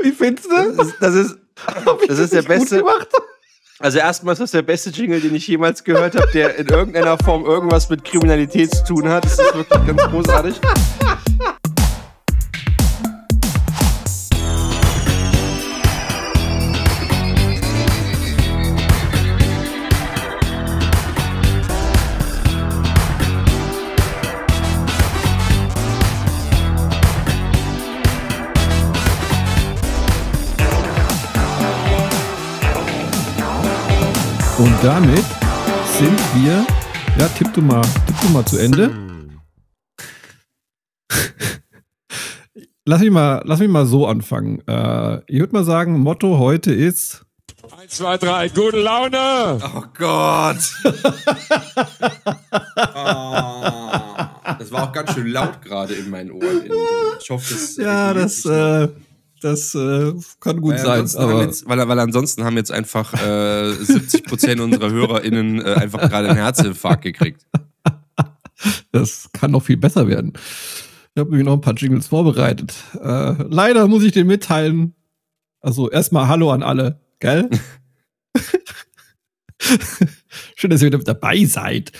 Wie findest du? Das ist, das ist, das ist der beste. Also erstmal ist das der beste Jingle, den ich jemals gehört habe, der in irgendeiner Form irgendwas mit Kriminalität zu tun hat. Das ist wirklich ganz großartig. Damit sind wir. Ja, tipp du mal, tipp du mal zu Ende. lass mich mal, lass mich mal so anfangen. Äh, ich würde mal sagen, Motto heute ist. Eins, zwei, drei, gute Laune! Oh Gott! oh, das war auch ganz schön laut gerade in meinen Ohren. Ich hoffe, das. Ja, das. Äh, das äh, kann gut weil sein. Aber jetzt, weil, weil ansonsten haben jetzt einfach äh, 70 Prozent unserer HörerInnen äh, einfach gerade einen Herzinfarkt gekriegt. Das kann noch viel besser werden. Ich habe mir noch ein paar Jingles vorbereitet. Äh, leider muss ich dir mitteilen. Also erstmal Hallo an alle, gell? Schön, dass ihr wieder dabei seid.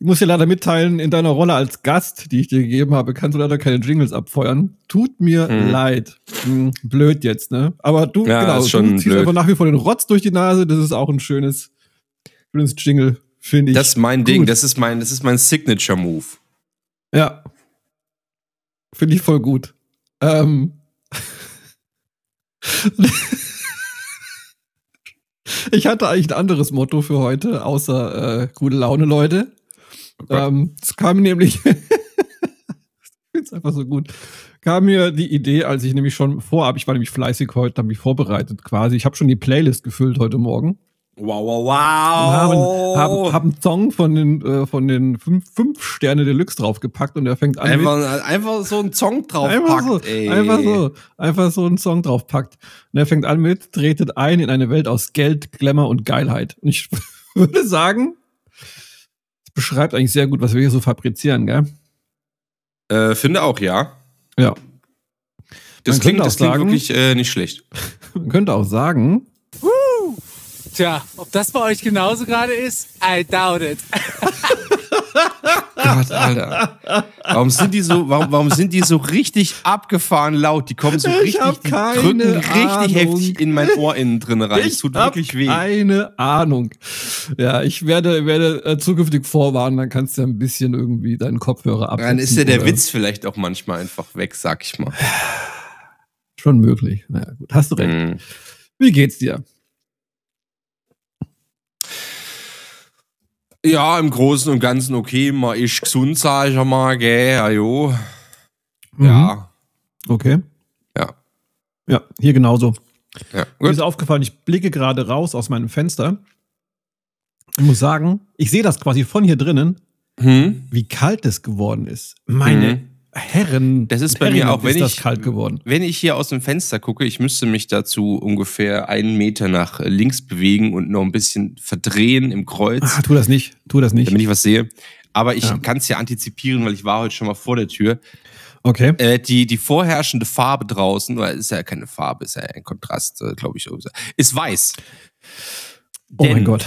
Ich muss dir leider mitteilen, in deiner Rolle als Gast, die ich dir gegeben habe, kannst du leider keine Jingles abfeuern. Tut mir hm. leid. Hm, blöd jetzt, ne? Aber du, ja, genau, du ziehst einfach nach wie vor den Rotz durch die Nase. Das ist auch ein schönes, schönes Jingle, finde ich. Das ist mein gut. Ding. Das ist mein, das ist mein Signature-Move. Ja. Finde ich voll gut. Ähm. ich hatte eigentlich ein anderes Motto für heute, außer äh, gute Laune, Leute. Ähm, es kam nämlich, ich finde einfach so gut, kam mir die Idee, als ich nämlich schon vorab, ich war nämlich fleißig heute, habe mich vorbereitet quasi. Ich habe schon die Playlist gefüllt heute Morgen. Wow, wow, wow. Haben, haben, haben einen Song von den, äh, von den fünf, fünf Sterne Deluxe draufgepackt und er fängt an. Einfach, mit, einfach so einen Song draufpackt, einfach so, ey. Einfach so, einfach so einen Song draufpackt. Und er fängt an mit, tretet ein in eine Welt aus Geld, Glamour und Geilheit. Und ich würde sagen, beschreibt eigentlich sehr gut, was wir hier so fabrizieren, gell? Äh, finde auch, ja. Ja. Das klingt, das klingt sagen, wirklich äh, nicht schlecht. Man könnte auch sagen. Tja, ob das bei euch genauso gerade ist, I doubt it. Gott, Alter. Warum sind die so, warum, warum sind die so richtig abgefahren laut? Die kommen so richtig, die drücken richtig Ahnung. heftig in mein Ohr innen drin rein. Es tut wirklich weh. Keine Ahnung. Ja, ich werde, werde äh, zukünftig vorwarnen, dann kannst du ja ein bisschen irgendwie deinen Kopfhörer absetzen. Dann ist ja der Witz vielleicht auch manchmal einfach weg, sag ich mal. Schon möglich. Naja, gut, hast du recht. Mm. Wie geht's dir? Ja, im Großen und Ganzen okay. Man ist gesund, sag ich mal, gell, ja, jo. Mhm. Ja. Okay. Ja. Ja, hier genauso. Ja. Mir ist aufgefallen, ich blicke gerade raus aus meinem Fenster. Ich muss sagen, ich sehe das quasi von hier drinnen, hm? wie kalt es geworden ist. Meine hm. Herren, das ist bei mir auch, wenn ich, kalt geworden. wenn ich hier aus dem Fenster gucke, ich müsste mich dazu ungefähr einen Meter nach links bewegen und noch ein bisschen verdrehen im Kreuz. Ah, tu das nicht, tu das nicht. Damit ich was sehe. Aber ich ja. kann es ja antizipieren, weil ich war heute schon mal vor der Tür. Okay. Äh, die, die vorherrschende Farbe draußen, oder ist ja keine Farbe, ist ja ein Kontrast, äh, glaube ich, ist weiß. oh mein Gott.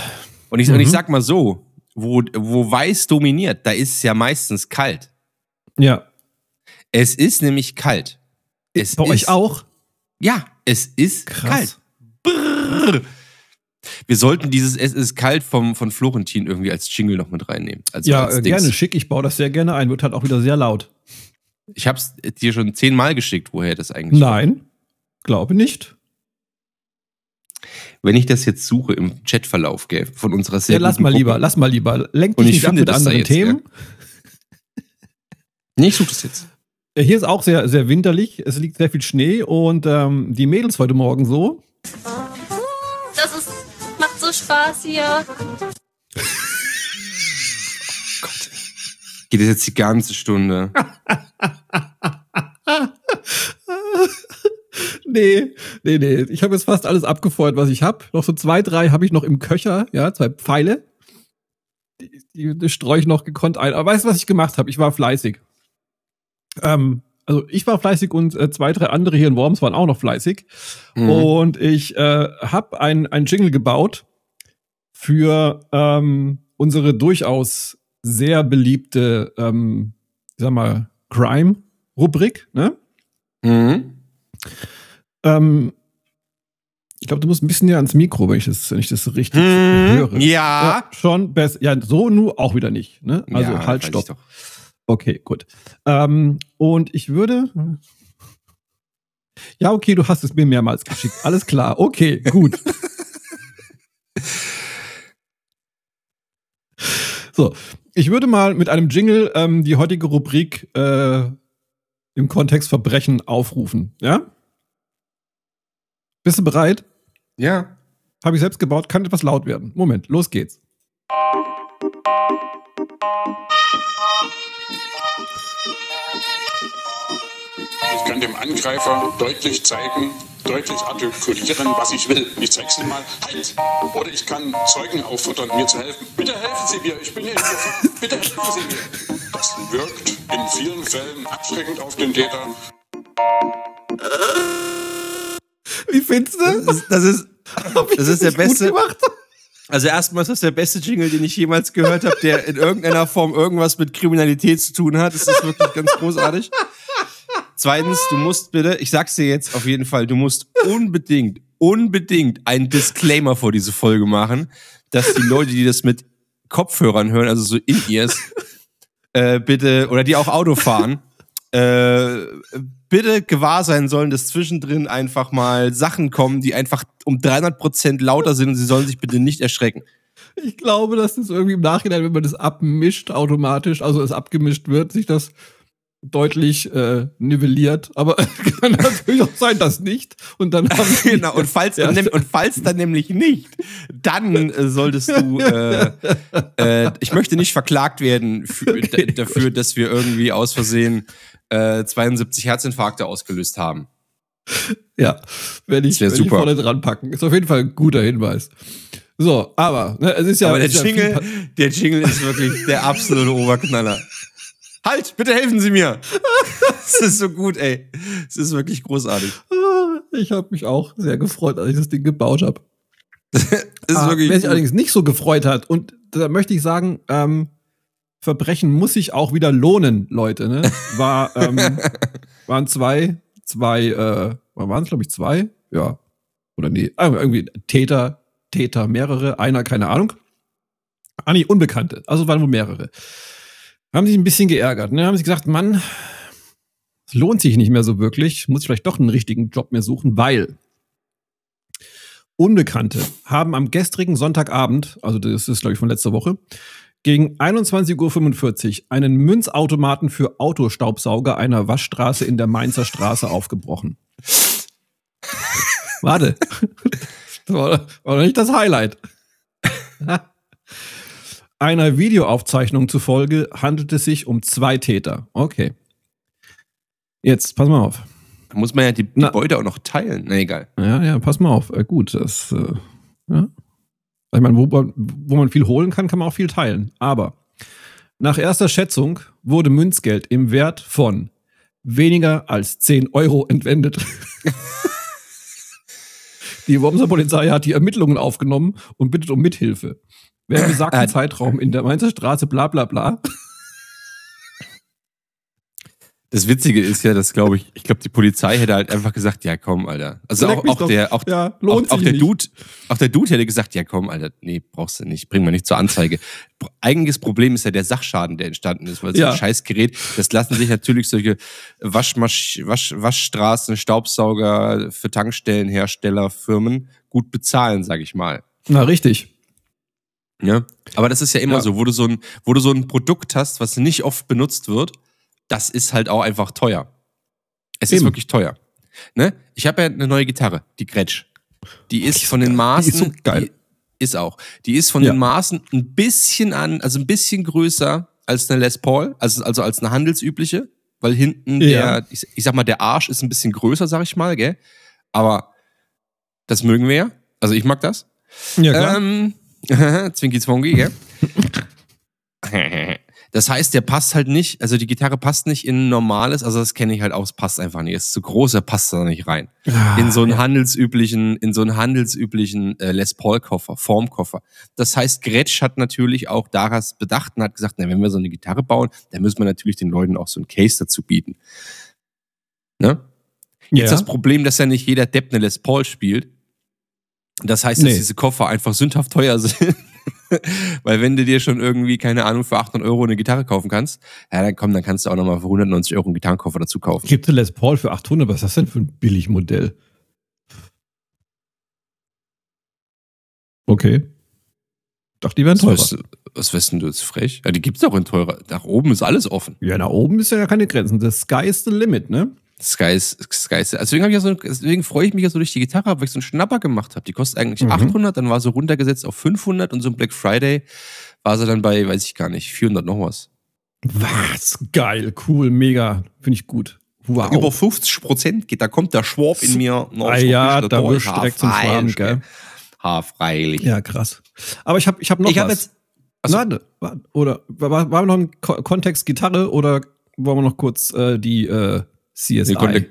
Und ich, mhm. und ich sag mal so, wo, wo weiß dominiert, da ist es ja meistens kalt. Ja. Es ist nämlich kalt. Es Bei ist, euch auch? Ja, es ist Krass. kalt. Brrr. Wir sollten dieses Es ist kalt vom, von Florentin irgendwie als Jingle noch mit reinnehmen. Also ja, äh, gerne, schick. Ich baue das sehr gerne ein. Wird halt auch wieder sehr laut. Ich habe es dir schon zehnmal geschickt, woher das eigentlich Nein, war. glaube nicht. Wenn ich das jetzt suche im Chatverlauf, gell, von unserer sehr Ja, lass mal Gruppe. lieber, lass mal lieber. Lenk dich nicht ab mit anderen jetzt, Themen. Ja. Nee, ich suche das jetzt. Äh, hier ist auch sehr, sehr winterlich. Es liegt sehr viel Schnee und ähm, die Mädels heute Morgen so. Das ist, macht so Spaß hier. oh Gott. Geht das jetzt die ganze Stunde? nee, nee, nee. Ich habe jetzt fast alles abgefeuert, was ich habe. Noch so zwei, drei habe ich noch im Köcher, ja, zwei Pfeile. Die, die, die streue ich noch gekonnt ein. Aber weißt du, was ich gemacht habe? Ich war fleißig. Ähm, also ich war fleißig und äh, zwei, drei andere hier in Worms waren auch noch fleißig. Mhm. Und ich äh, habe ein, ein Jingle gebaut für ähm, unsere durchaus sehr beliebte, ähm, ich sag mal, Crime-Rubrik, ne? Mhm. Ähm, ich glaube, du musst ein bisschen näher ans Mikro, wenn ich das, wenn ich das richtig hm, höre. Ja. ja. Schon besser. Ja, so nur auch wieder nicht. Ne? Also ja, halt, stopp. Okay, gut. Ähm, und ich würde. Ja, okay, du hast es mir mehrmals geschickt. Alles klar. Okay, gut. so, ich würde mal mit einem Jingle ähm, die heutige Rubrik äh, im Kontext Verbrechen aufrufen. Ja? Bist du bereit? Ja. Habe ich selbst gebaut, kann etwas laut werden. Moment, los geht's. Ich kann dem Angreifer deutlich zeigen, deutlich artikulieren, was ich will. Ich zeig's ihm mal, halt! Oder ich kann Zeugen auffordern, mir zu helfen. Bitte helfen Sie mir, ich bin hier Bitte helfen Sie mir. Das wirkt in vielen Fällen abschreckend auf den Täter. Wie findest du? Das das ist, das ist der beste. Also erstmal ist das der beste Jingle, den ich jemals gehört habe, der in irgendeiner Form irgendwas mit Kriminalität zu tun hat. Das ist wirklich ganz großartig. Zweitens, du musst bitte, ich sag's dir jetzt auf jeden Fall, du musst unbedingt, unbedingt einen Disclaimer vor diese Folge machen, dass die Leute, die das mit Kopfhörern hören, also so In-Ears, äh, bitte, oder die auch Auto fahren, äh, bitte gewahr sein sollen, dass zwischendrin einfach mal Sachen kommen, die einfach um 300 Prozent lauter sind und sie sollen sich bitte nicht erschrecken. Ich glaube, dass das irgendwie im Nachhinein, wenn man das abmischt automatisch, also es abgemischt wird, sich das deutlich äh, nivelliert, aber kann natürlich auch sein, dass nicht. Und dann haben genau. Und falls ja. dann, und falls dann nämlich nicht, dann äh, solltest du. Äh, äh, ich möchte nicht verklagt werden für, okay, dafür, gut. dass wir irgendwie aus Versehen äh, 72 Herzinfarkte ausgelöst haben. Ja, werde ich, werd ich vorne dran packen. Ist auf jeden Fall ein guter Hinweis. So, aber ne, es ist ja. Aber der Jingle, der Jingle ist wirklich der absolute Oberknaller. Halt, bitte helfen Sie mir. Das ist so gut, ey. Es ist wirklich großartig. Ich habe mich auch sehr gefreut, als ich das Ding gebaut habe. ah, wer sich allerdings nicht so gefreut hat, und da möchte ich sagen, ähm, Verbrechen muss sich auch wieder lohnen, Leute. Ne? War, ähm, waren zwei, zwei, äh, waren es, glaube ich, zwei? Ja. Oder nee, ah, irgendwie Täter, Täter, mehrere, einer, keine Ahnung. Ah, nee, Unbekannte. Also waren wohl mehrere haben sich ein bisschen geärgert. Ne? Haben sich gesagt, Mann, es lohnt sich nicht mehr so wirklich, muss ich vielleicht doch einen richtigen Job mehr suchen, weil Unbekannte haben am gestrigen Sonntagabend, also das ist glaube ich von letzter Woche, gegen 21.45 Uhr einen Münzautomaten für Autostaubsauger einer Waschstraße in der Mainzer Straße aufgebrochen. Warte. Das war, war doch nicht das Highlight. Einer Videoaufzeichnung zufolge handelt es sich um zwei Täter. Okay. Jetzt, pass mal auf. Da muss man ja die, die Beute auch noch teilen. Na, egal. Ja, ja, pass mal auf. Äh, gut, das, äh, ja. Ich meine, wo, wo man viel holen kann, kann man auch viel teilen. Aber nach erster Schätzung wurde Münzgeld im Wert von weniger als 10 Euro entwendet. die Wormser Polizei hat die Ermittlungen aufgenommen und bittet um Mithilfe. Wer besagten äh, Zeitraum in der Mainzer Straße, bla bla bla. Das Witzige ist ja, dass, glaube ich, ich glaube, die Polizei hätte halt einfach gesagt, ja komm, Alter. Also auch, auch der, auch, ja, auch, auch der Dude, auch der Dude hätte gesagt, ja komm, Alter, nee, brauchst du nicht, bring mal nicht zur Anzeige. Eigentliches Problem ist ja der Sachschaden, der entstanden ist, weil so ja. ein Scheißgerät, das lassen sich natürlich solche Waschmasch, Wasch, Waschstraßen, Staubsauger für Tankstellenhersteller, Firmen gut bezahlen, sag ich mal. Na, richtig. Ja, aber das ist ja immer ja. so, wo du so ein, wo du so ein Produkt hast, was nicht oft benutzt wird, das ist halt auch einfach teuer. Es Eben. ist wirklich teuer. Ne? Ich habe ja eine neue Gitarre, die Gretsch. Die ist von den Maßen. Die ist so geil. Die ist auch. Die ist von ja. den Maßen ein bisschen an, also ein bisschen größer als eine Les Paul, also, also als eine handelsübliche, weil hinten ja. der, ich, ich sag mal, der Arsch ist ein bisschen größer, sag ich mal, gell? Aber das mögen wir ja. Also ich mag das. Ja, klar. Ähm, Zwinky Zwonky, gell? Das heißt, der passt halt nicht, also die Gitarre passt nicht in ein normales, also das kenne ich halt auch, es passt einfach nicht. Es ist zu groß, er passt da nicht rein. Ah, in so einen handelsüblichen, in so einen handelsüblichen äh, Les Paul Koffer, Formkoffer. Das heißt, Gretsch hat natürlich auch daras bedacht und hat gesagt, na, wenn wir so eine Gitarre bauen, dann müssen wir natürlich den Leuten auch so ein Case dazu bieten. Ne? Jetzt Ja. das Problem, dass ja nicht jeder Depp eine Les Paul spielt. Das heißt, dass Nee. diese Koffer einfach sündhaft teuer sind. Weil wenn du dir schon irgendwie, keine Ahnung, für 800 Euro eine Gitarre kaufen kannst, ja, dann komm, dann kannst du auch nochmal für 190 Euro einen Gitarrenkoffer dazu kaufen. Gibt eine Les Paul für 800? Was ist das denn für ein Billigmodell? Okay. Dachte, die wären Was teurer. was weißt denn du, ist frech? Ja, die gibt's auch in teurer. Nach oben ist alles offen. Ja, nach oben ist ja keine Grenzen. The sky is the limit, ne? Sky ist, also deswegen, hab ja so, deswegen freue ich mich ja so durch die Gitarre, weil ich so einen Schnapper gemacht habe. Die kostet eigentlich Mhm. 800, dann war sie runtergesetzt auf 500 und so ein Black Friday war sie dann bei, weiß ich gar nicht, 400 noch was. Was? Geil, cool, mega. Finde ich gut. Wow. Über 50 Prozent geht, da kommt der Schwab in mir. noch ah, ja, da wirst du direkt zum Schwaben, freilich, gell? Ha, freilich. Ja, krass. Aber ich habe ich hab noch Ich hab was. jetzt- Achso. Warte, warte, oder war, war noch ein Ko Kontext Gitarre oder wollen wir noch kurz äh, die äh, CSI? Nee, Kontext,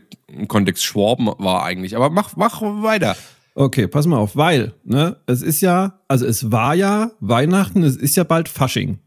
Kontext Schwaben war eigentlich, aber mach, mach weiter. Okay, pass mal auf, weil, ne, es ist ja, also es war ja Weihnachten, es ist ja bald Fasching.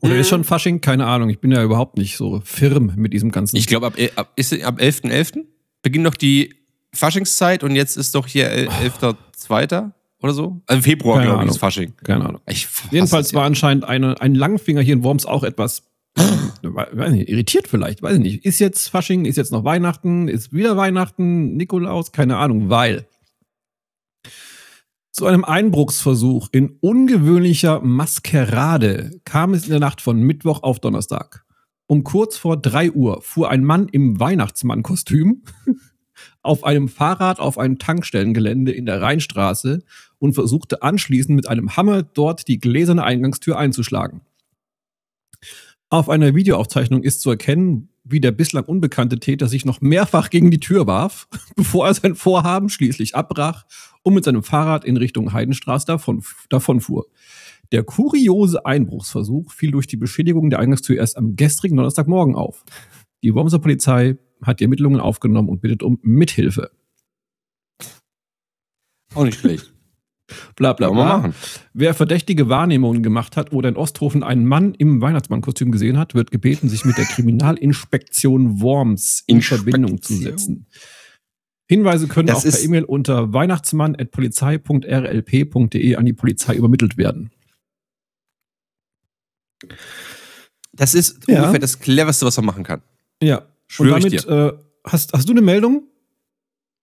Oder Mhm. ist schon Fasching? Keine Ahnung, ich bin ja überhaupt nicht so firm mit diesem ganzen. Ich glaube, ab, ab, ist ab 11.11. beginnt doch die Faschingszeit und jetzt ist doch hier el- 11.2. oder so? Also im Februar, Keine glaube ich, Ahnung. ist Fasching. Keine Ahnung. Ich Jedenfalls war ja. anscheinend eine, ein Langfinger hier in Worms auch etwas, weiß nicht, irritiert vielleicht, weiß ich nicht. Ist jetzt Fasching, ist jetzt noch Weihnachten, ist wieder Weihnachten, Nikolaus, keine Ahnung, weil zu einem Einbruchsversuch in ungewöhnlicher Maskerade kam es in der Nacht von Mittwoch auf Donnerstag. Um kurz vor drei Uhr fuhr ein Mann im Weihnachtsmannkostüm auf einem Fahrrad auf ein Tankstellengelände in der Rheinstraße und versuchte anschließend mit einem Hammer dort die gläserne Eingangstür einzuschlagen. Auf einer Videoaufzeichnung ist zu erkennen, wie der bislang unbekannte Täter sich noch mehrfach gegen die Tür warf, bevor er sein Vorhaben schließlich abbrach und mit seinem Fahrrad in Richtung Heidenstraße davon, davonfuhr. Der kuriose Einbruchsversuch fiel durch die Beschädigung der Eingangstür erst am gestrigen Donnerstagmorgen auf. Die Wormser Polizei hat die Ermittlungen aufgenommen und bittet um Mithilfe. Auch nicht schlecht. Bla bla bla. machen. Wer verdächtige Wahrnehmungen gemacht hat oder in Osthofen einen Mann im Weihnachtsmannkostüm gesehen hat, wird gebeten, sich mit der Kriminalinspektion Worms in. Verbindung zu setzen. Hinweise können Das auch per E-Mail unter weihnachtsmann.polizei.rlp.de an die Polizei übermittelt werden. Das ist Ja. ungefähr das cleverste, was man machen kann. Ja. Und Schwöre ich damit äh, hast, hast du eine Meldung?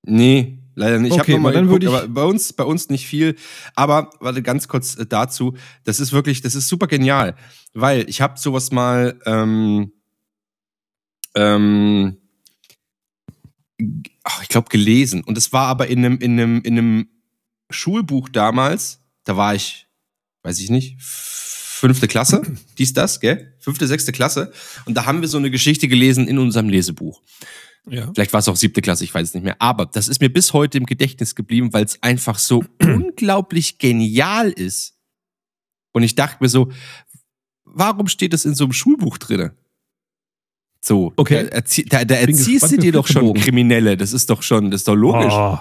Nee, leider nicht. Ich Okay, hab noch mal dann geguckt, aber bei uns, bei uns nicht viel. Aber warte ganz kurz äh, dazu. Das ist wirklich, das ist super genial, weil ich habe sowas mal ähm, ähm, ach, ich glaube gelesen und es war aber in einem in einem in einem Schulbuch damals. Da war ich, weiß ich nicht, fünfte Klasse, dies das, gell? Fünfte, sechste Klasse. Und da haben wir so eine Geschichte gelesen in unserem Lesebuch. Ja. Vielleicht war es auch siebte Klasse, ich weiß es nicht mehr. Aber das ist mir bis heute im Gedächtnis geblieben, weil es einfach so unglaublich genial ist. Und ich dachte mir so, warum steht das in so einem Schulbuch drinne? So, Okay. Da, erzie da, da erziehst gespannt, du dir doch schon Flitzebogen. Kriminelle. Das ist doch schon, das ist doch logisch. Oh.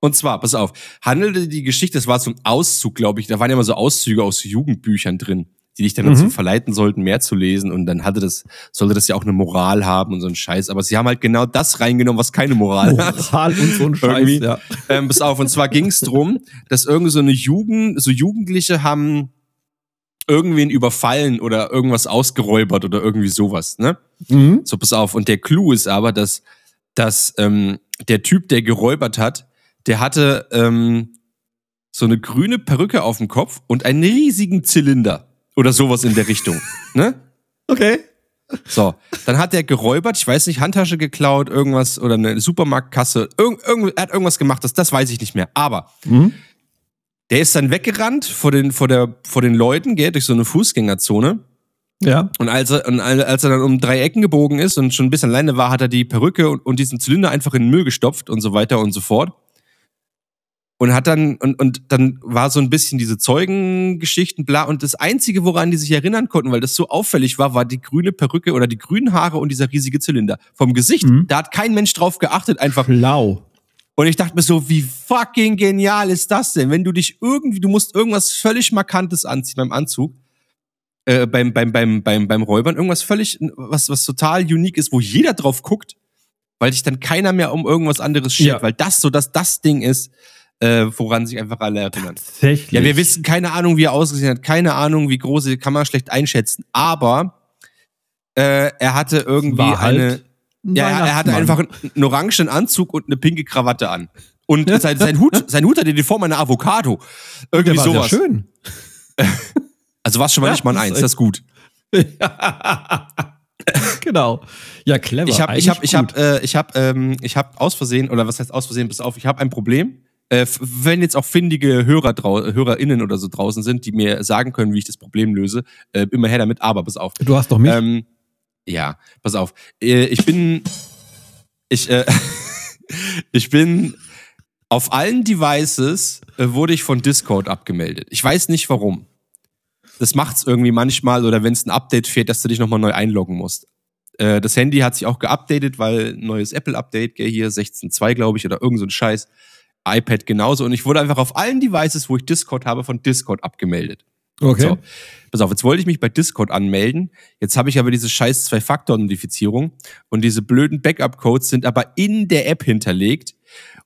Und zwar, pass auf, handelte die Geschichte, das war so ein Auszug, glaube ich, da waren ja immer so Auszüge aus Jugendbüchern drin, die dich dann Mhm. dazu verleiten sollten, mehr zu lesen. Und dann hatte das, sollte das ja auch eine Moral haben und so ein Scheiß. Aber sie haben halt genau das reingenommen, was keine Moral hat. Moral und so ein Scheiß, ja. Ähm, pass auf, und zwar ging es drum, dass irgendwie so eine Jugend, so Jugendliche haben irgendwen überfallen oder irgendwas ausgeräubert oder irgendwie sowas, ne? Mhm. So, pass auf. Und der Clou ist aber, dass, dass ähm, der Typ, der geräubert hat, der hatte ähm, so eine grüne Perücke auf dem Kopf und einen riesigen Zylinder. Oder sowas in der Richtung. ne? Okay. So, dann hat er geräubert, ich weiß nicht, Handtasche geklaut, irgendwas oder eine Supermarktkasse. Irgend, irgend, er hat irgendwas gemacht, das, das weiß ich nicht mehr. Aber Mhm. der ist dann weggerannt vor den, vor der, vor den Leuten, gell, durch so eine Fußgängerzone. Ja. Und als er, und als er dann um drei Ecken gebogen ist und schon ein bisschen alleine war, hat er die Perücke und, und diesen Zylinder einfach in den Müll gestopft und so weiter und so fort. Und hat dann und, und dann war so ein bisschen diese Zeugengeschichten bla und das einzige woran die sich erinnern konnten weil das so auffällig war war die grüne Perücke oder die grünen Haare und dieser riesige Zylinder vom Gesicht Mhm. da hat kein Mensch drauf geachtet einfach Blau. und ich dachte mir so wie fucking genial ist das denn wenn du dich irgendwie du musst irgendwas völlig markantes anziehen beim Anzug äh, beim beim beim beim beim Räubern irgendwas völlig was was total unique ist wo jeder drauf guckt weil sich dann keiner mehr um irgendwas anderes schert Ja. weil das so dass das Ding ist äh, woran sich einfach alle erinnern Tatsächlich. ja, wir wissen keine Ahnung, wie er ausgesehen hat, keine Ahnung, wie groß er kann man schlecht einschätzen. Aber äh, er hatte irgendwie halt eine, ein ja, er hatte einfach einen, einen orangen Anzug und eine pinke Krawatte an. Und sein, sein Hut, sein Hut hatte die Form einer Avocado. Irgendwie Der war sowas. sehr schön. Also war es schon mal Ja, nicht mal ein Eins, das ist gut. genau. Ja, clever. Ich habe, ich Eigentlich ich gut. äh, ich habe, ähm, ich habe aus Versehen oder was heißt aus Versehen? Pass auf, ich habe ein Problem. Äh, wenn jetzt auch findige Hörer HörerInnen oder so draußen sind, die mir sagen können, wie ich das Problem löse, äh, immer her damit. Aber pass auf. Du hast doch mich. Ähm, ja, pass auf. Äh, Ich bin, ich, äh, ich bin auf allen Devices äh, wurde ich von Discord abgemeldet. Ich weiß nicht warum. Das macht's irgendwie manchmal oder wenn es ein Update fehlt, dass du dich nochmal neu einloggen musst. Äh, das Handy hat sich auch geupdatet, weil ein neues Apple-Update, gell, hier 16.2, glaube ich, oder irgend so ein Scheiß. iPad genauso. Und ich wurde einfach auf allen Devices, wo ich Discord habe, von Discord abgemeldet. okay. So, pass auf, jetzt wollte ich mich bei Discord anmelden. Jetzt habe ich aber diese scheiß Zwei-Faktor-Authentifizierung und diese blöden Backup-Codes sind aber in der App hinterlegt.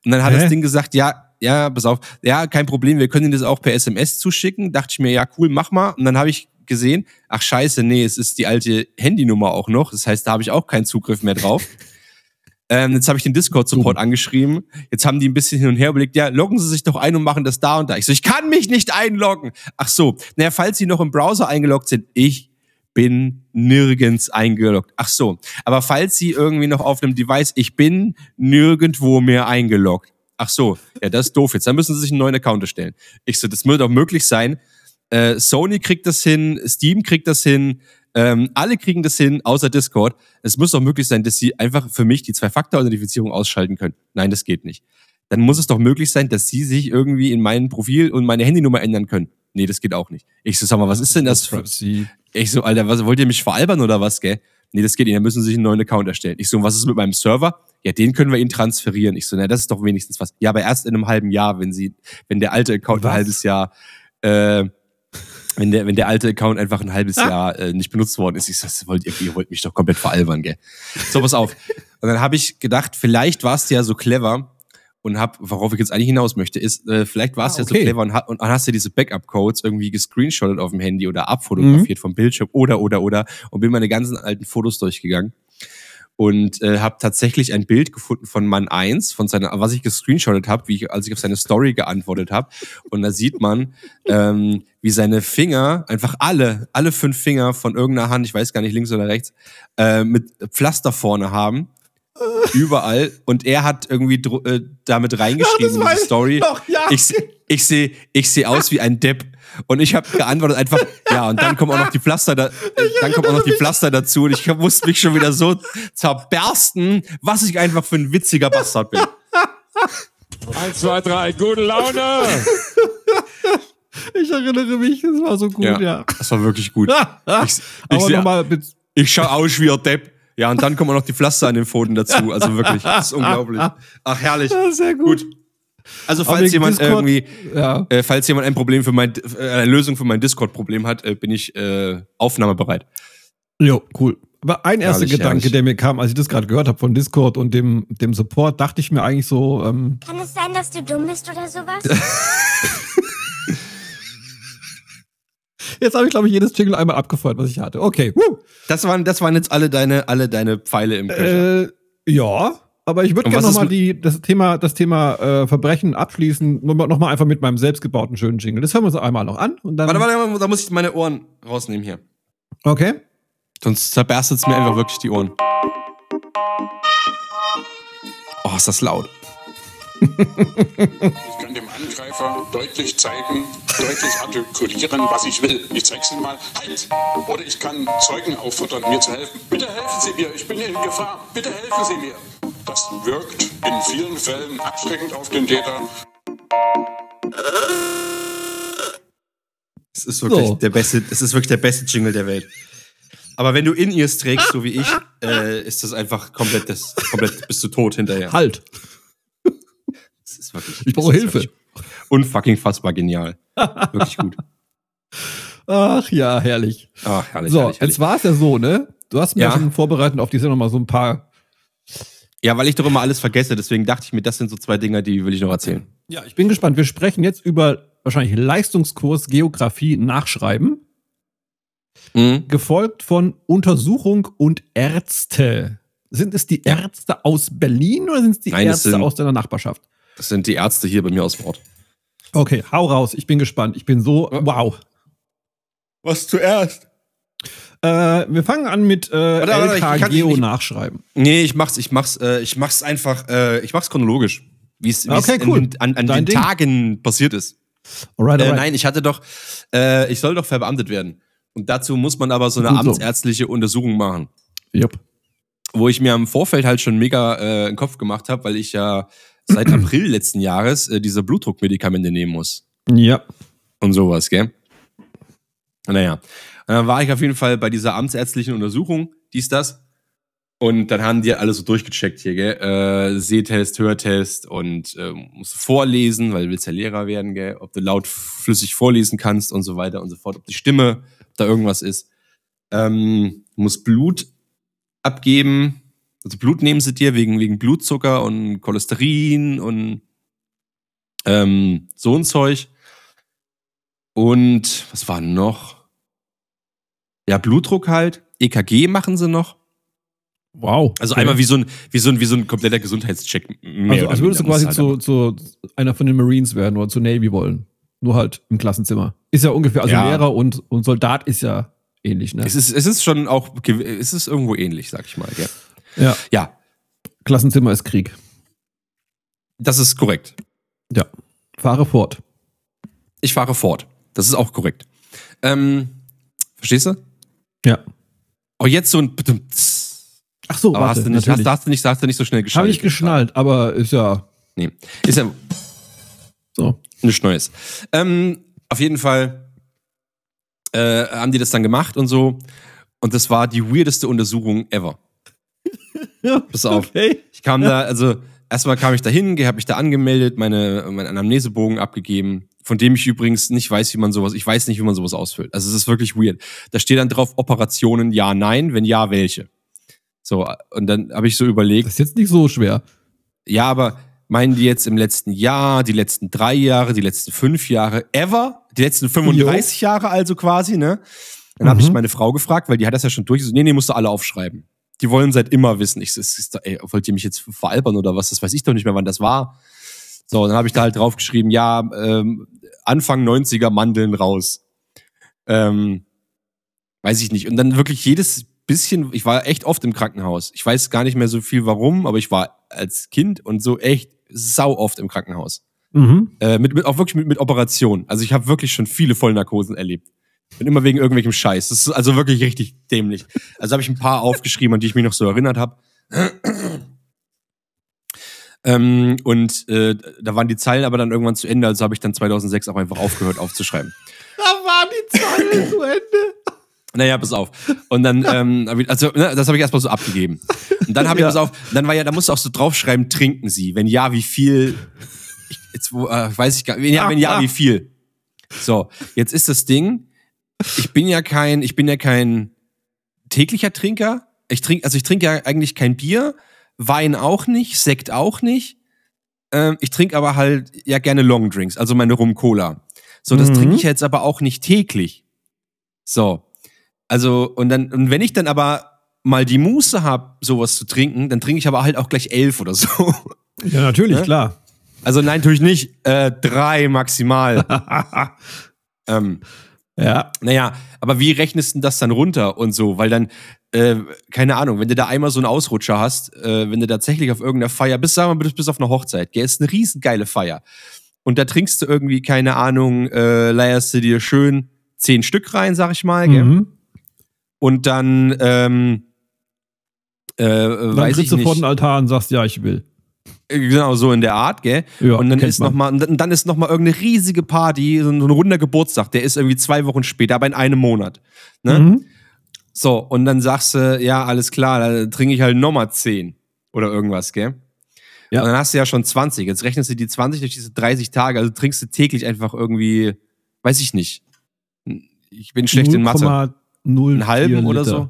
Und dann hat Hä? das Ding gesagt, ja, ja, pass auf, ja, kein Problem, wir können Ihnen das auch per SMS zuschicken. Dachte ich mir, ja, cool, mach mal. Und dann habe ich gesehen, ach scheiße, nee, es ist die alte Handynummer auch noch. Das heißt, da habe ich auch keinen Zugriff mehr drauf. Ähm, jetzt habe ich den Discord-Support angeschrieben. Jetzt haben die ein bisschen hin und her überlegt, ja, loggen Sie sich doch ein und machen das da und da. Ich so, ich kann mich nicht einloggen. Ach so, naja, falls Sie noch im Browser eingeloggt sind, ich bin nirgends eingeloggt. Ach so, aber falls Sie irgendwie noch auf einem Device, ich bin nirgendwo mehr eingeloggt. Ach so, ja, das ist doof jetzt. Dann müssen Sie sich einen neuen Account erstellen. Ich so, das muss doch möglich sein. Äh, Sony kriegt das hin, Steam kriegt das hin, ähm, alle kriegen das hin, außer Discord. Es muss doch möglich sein, dass sie einfach für mich die Zwei-Faktor-Authentifizierung ausschalten können. Nein, das geht nicht. Dann muss es doch möglich sein, dass sie sich irgendwie in mein Profil und meine Handynummer ändern können. Nee, das geht auch nicht. Ich so, sag mal, was ist denn das für... Ich so, Alter, was, wollt ihr mich veralbern oder was, gell? Nee, das geht nicht, dann müssen sie sich einen neuen Account erstellen. Ich so, was ist mit meinem Server? Ja, den können wir ihnen transferieren. Ich so, na, das ist doch wenigstens was. Ja, aber erst in einem halben Jahr, wenn sie, wenn der alte Account Was? ein halbes Jahr, äh, wenn der, wenn der alte Account einfach ein halbes Jahr äh, nicht benutzt worden ist, ich so, das wollt ihr, ihr wollt mich doch komplett veralbern, gell? So, pass auf. Und dann habe ich gedacht, vielleicht warst du ja so clever und hab, worauf ich jetzt eigentlich hinaus möchte, ist, äh, vielleicht warst du Ah, ja so okay. clever und, hat, und hast dir diese Backup-Codes irgendwie gescreenshottet auf dem Handy oder abfotografiert vom Bildschirm oder, oder, oder und bin meine ganzen alten Fotos durchgegangen und äh, habe tatsächlich ein Bild gefunden von Mann 1, von seiner, was ich gescreenshottet habe, wie ich, als ich auf seine Story geantwortet habe. Und da sieht man, ähm, wie seine Finger, einfach alle, alle fünf Finger von irgendeiner Hand, ich weiß gar nicht links oder rechts, äh, mit Pflaster vorne haben. Überall. Und er hat irgendwie äh, damit reingeschrieben in weiß die ich Story. noch, ja. Ich, ich sehe ich seh aus wie ein Depp. Und ich habe geantwortet einfach, ja, und dann kommen auch noch die Pflaster, da, dann kommen auch noch die Pflaster dazu. Und ich musste mich schon wieder so zerbersten, was ich einfach für ein witziger Bastard bin. 1, 2, 3, gute Laune. Ich erinnere mich, das war so gut, ja. das war wirklich gut. Ich, ich, Aber seh- nochmal mit. ich schau aus wie ein Depp. Ja, und dann kommen auch noch die Pflaster an den Pfoten dazu. Also wirklich, das ist unglaublich. Ach, herrlich. Sehr gut. Gut. Also falls jemand Discord- irgendwie, Ja. äh, falls jemand ein Problem für mein, äh, eine Lösung für mein Discord-Problem hat, äh, bin ich äh, aufnahmebereit. Jo, cool. Aber ein erster Gedanke, herrlich. der mir kam, als ich das gerade gehört habe von Discord und dem, dem Support, dachte ich mir eigentlich so, ähm, Kann es sein, dass du dumm bist oder sowas? jetzt habe ich, glaube ich, jedes Jingle einmal abgefeuert, was ich hatte. Okay, woo. Das waren, das waren jetzt alle deine, alle deine Pfeile im Köcher. Äh, ja, aber ich würde gerne nochmal das Thema, das Thema äh, Verbrechen abschließen, nochmal noch mal einfach mit meinem selbstgebauten schönen Jingle. Das hören wir uns einmal noch an und dann. warte, warte, warte, da muss ich meine Ohren rausnehmen hier. Okay. Sonst zerberstet es mir einfach wirklich die Ohren. Oh, ist das laut. Ich kann dem Angreifer deutlich zeigen, deutlich artikulieren, was ich will. Ich zeig's ihm mal. Halt! Oder ich kann Zeugen auffordern, mir zu helfen. Bitte helfen Sie mir, ich bin in Gefahr. Bitte helfen Sie mir. Das wirkt in vielen Fällen abschreckend auf den Täter. Es ist wirklich So. der beste, es ist wirklich der beste Jingle der Welt. Aber wenn du in ears trägst, so wie ich, äh, ist das einfach komplett, das, komplett bist du tot hinterher. Halt. Das ist wirklich, Ich brauche Hilfe. Unfucking fassbar genial. Wirklich gut. Ach ja, herrlich. Ach, herrlich, So, herrlich, herrlich. jetzt war es ja so, ne? Du hast mir Ja. schon vorbereitet auf die Sendung mal so ein paar. Ja, weil ich doch immer alles vergesse, deswegen dachte ich mir, das sind so zwei Dinger, die will ich noch erzählen. Ja, ich bin gespannt. Wir sprechen jetzt über wahrscheinlich Leistungskurs Geografie nachschreiben, Mhm. gefolgt von Untersuchung und Ärzte. Sind es die Ärzte aus Berlin oder sind es die Nein, Ärzte sind- aus deiner Nachbarschaft? Das sind die Ärzte hier bei mir aus dem Ort. Okay, hau raus. Ich bin gespannt. Ich bin so, wow. Was zuerst? Äh, wir fangen an mit äh, warte, LK ich kann- Geo ich- nachschreiben. Nee, ich mach's, ich mach's, äh, ich mach's einfach, äh, ich mach's chronologisch. Wie es Okay, cool. an, an den Ding. Tagen passiert ist. Alright, Äh, alright. nein, ich hatte doch, äh, ich soll doch verbeamtet werden. Und dazu muss man aber so eine Gut so. amtsärztliche Untersuchung machen. Jupp. Wo ich mir im Vorfeld halt schon mega äh, den Kopf gemacht habe, weil ich ja seit April letzten Jahres äh, diese Blutdruckmedikamente nehmen muss. Ja. und sowas, gell? Naja, dann war ich auf jeden Fall bei dieser amtsärztlichen Untersuchung, dies, das. Und dann haben die alles so durchgecheckt hier, gell? Äh, Sehtest, Hörtest und äh, musst vorlesen, weil du willst ja Lehrer werden, gell? Ob du laut flüssig vorlesen kannst und so weiter und so fort. Ob die Stimme, ob da irgendwas ist. Ähm, musst Blut abgeben. Also Blut nehmen sie dir wegen, wegen Blutzucker und Cholesterin und ähm, so ein Zeug. Und was war noch? Ja, Blutdruck halt. EKG machen sie noch. Wow. Also Okay. einmal wie so ein, wie so ein, wie so ein kompletter Gesundheitscheck. Also, als würdest du quasi muss zu, halt zu einer von den Marines werden oder zur Navy wollen. Nur halt im Klassenzimmer. Ist ja ungefähr, also Ja. Lehrer und, und Soldat ist ja ähnlich, ne? Es ist, es ist schon auch, es ist irgendwo ähnlich, sag ich mal. Gell? ja. Ja, Klassenzimmer ist Krieg. das ist korrekt. Ja. Fahre fort. Ich fahre fort. Das ist auch korrekt. Ähm, verstehst du? Ja. Oh, jetzt so ein. Ach so, Aber warte, hast du, nicht, hast, hast, du nicht, hast du nicht so schnell geschnallt. Habe ich geschnallt, aber ist ja Nee. Ist ja so. nichts Neues. Ähm, auf jeden Fall äh, haben die das dann gemacht und so. Und das war die weirdeste Untersuchung ever. Ja, Pass auf. Okay. Ich kam da, also erstmal kam ich da hin, habe mich da angemeldet, meine, meinen Anamnesebogen abgegeben, von dem ich übrigens nicht weiß, wie man sowas, ich weiß nicht, wie man sowas ausfüllt. Also es ist wirklich weird. Da steht dann drauf Operationen ja, nein, wenn ja, welche. So, und dann habe ich so überlegt, Das ist jetzt nicht so schwer. ja, aber meinen die jetzt im letzten Jahr, die letzten drei Jahre, die letzten fünf Jahre, ever? Die letzten 35 Jahre also quasi, ne? Dann habe Mhm. ich meine Frau gefragt, weil die hat das ja schon durch. So, nee, nee, musst du alle aufschreiben. Die wollen seit immer wissen. Ich ist, ey, wollt ihr mich jetzt veralbern oder was? Das weiß ich doch nicht mehr, wann das war. So, dann habe ich da halt draufgeschrieben, ja, ähm, Anfang 90er Mandeln raus. Ähm, weiß ich nicht. Und dann wirklich jedes bisschen, ich war echt oft im Krankenhaus. Ich weiß gar nicht mehr so viel warum, aber ich war als Kind und so echt sau oft im Krankenhaus. Mhm. Äh, mit, mit, auch wirklich mit, mit Operationen. Also ich habe wirklich schon viele Vollnarkosen erlebt. Und immer wegen irgendwelchem Scheiß. Das ist also wirklich richtig dämlich. Also habe ich ein paar aufgeschrieben, an die ich mich noch so erinnert habe. Ähm, und äh, da waren die Zeilen aber dann irgendwann zu Ende, also habe ich dann 2006 auch einfach aufgehört aufzuschreiben. Da war die Zeile zu Ende. Naja, pass auf. Und dann, ähm, also, ne, das habe ich erstmal so abgegeben. Und dann habe ich, Ja. pass auf, dann war ja, da musst du auch so draufschreiben, trinken Sie. Wenn ja, wie viel? Ich, jetzt wo, äh, weiß ich gar nicht. Wenn ja, wenn ja, wie viel? So, jetzt ist das Ding, ich bin ja kein, ich bin ja kein täglicher Trinker. Ich trinke, also ich trinke ja eigentlich kein Bier, Wein auch nicht, Sekt auch nicht. Ähm, ich trinke aber halt ja gerne Longdrinks, also meine Rum-Cola. So, das Mhm. trinke ich jetzt aber auch nicht täglich. So. Also, und dann, und wenn ich dann aber mal die Muße habe, sowas zu trinken, dann trinke ich aber halt auch gleich elf oder so. Ja, natürlich, Ne? klar. Also nein, natürlich nicht. Äh, drei maximal. ähm, Ja. naja, aber wie rechnest du das dann runter und so? Weil dann, äh, keine Ahnung, wenn du da einmal so einen Ausrutscher hast, äh, wenn du tatsächlich auf irgendeiner Feier bist, sagen wir mal, bis auf eine Hochzeit, gell, ist eine riesengeile Feier. Und da trinkst du irgendwie, keine Ahnung, äh, leierst du dir schön zehn Stück rein, sag ich mal, gell? Mhm. Und dann, ähm, äh, Dann weiß ich trittst du nicht. vor den Altar und sagst, ja, ich will. Genau, so in der Art, gell? Ja, und dann ist man. noch mal, und dann- ist noch mal irgendeine riesige Party, so ein, so ein runder Geburtstag, der ist irgendwie zwei Wochen später, aber in einem Monat. Ne? Mhm. So, und dann sagst du, ja, alles klar, dann trinke ich halt nochmal 10 oder irgendwas, gell? Ja. Und dann hast du ja schon 20. Jetzt rechnest du die 20 durch diese 30 Tage, also trinkst du täglich einfach irgendwie, weiß ich nicht. Ich bin schlecht in Mathe. 0,04 Einen halben oder so?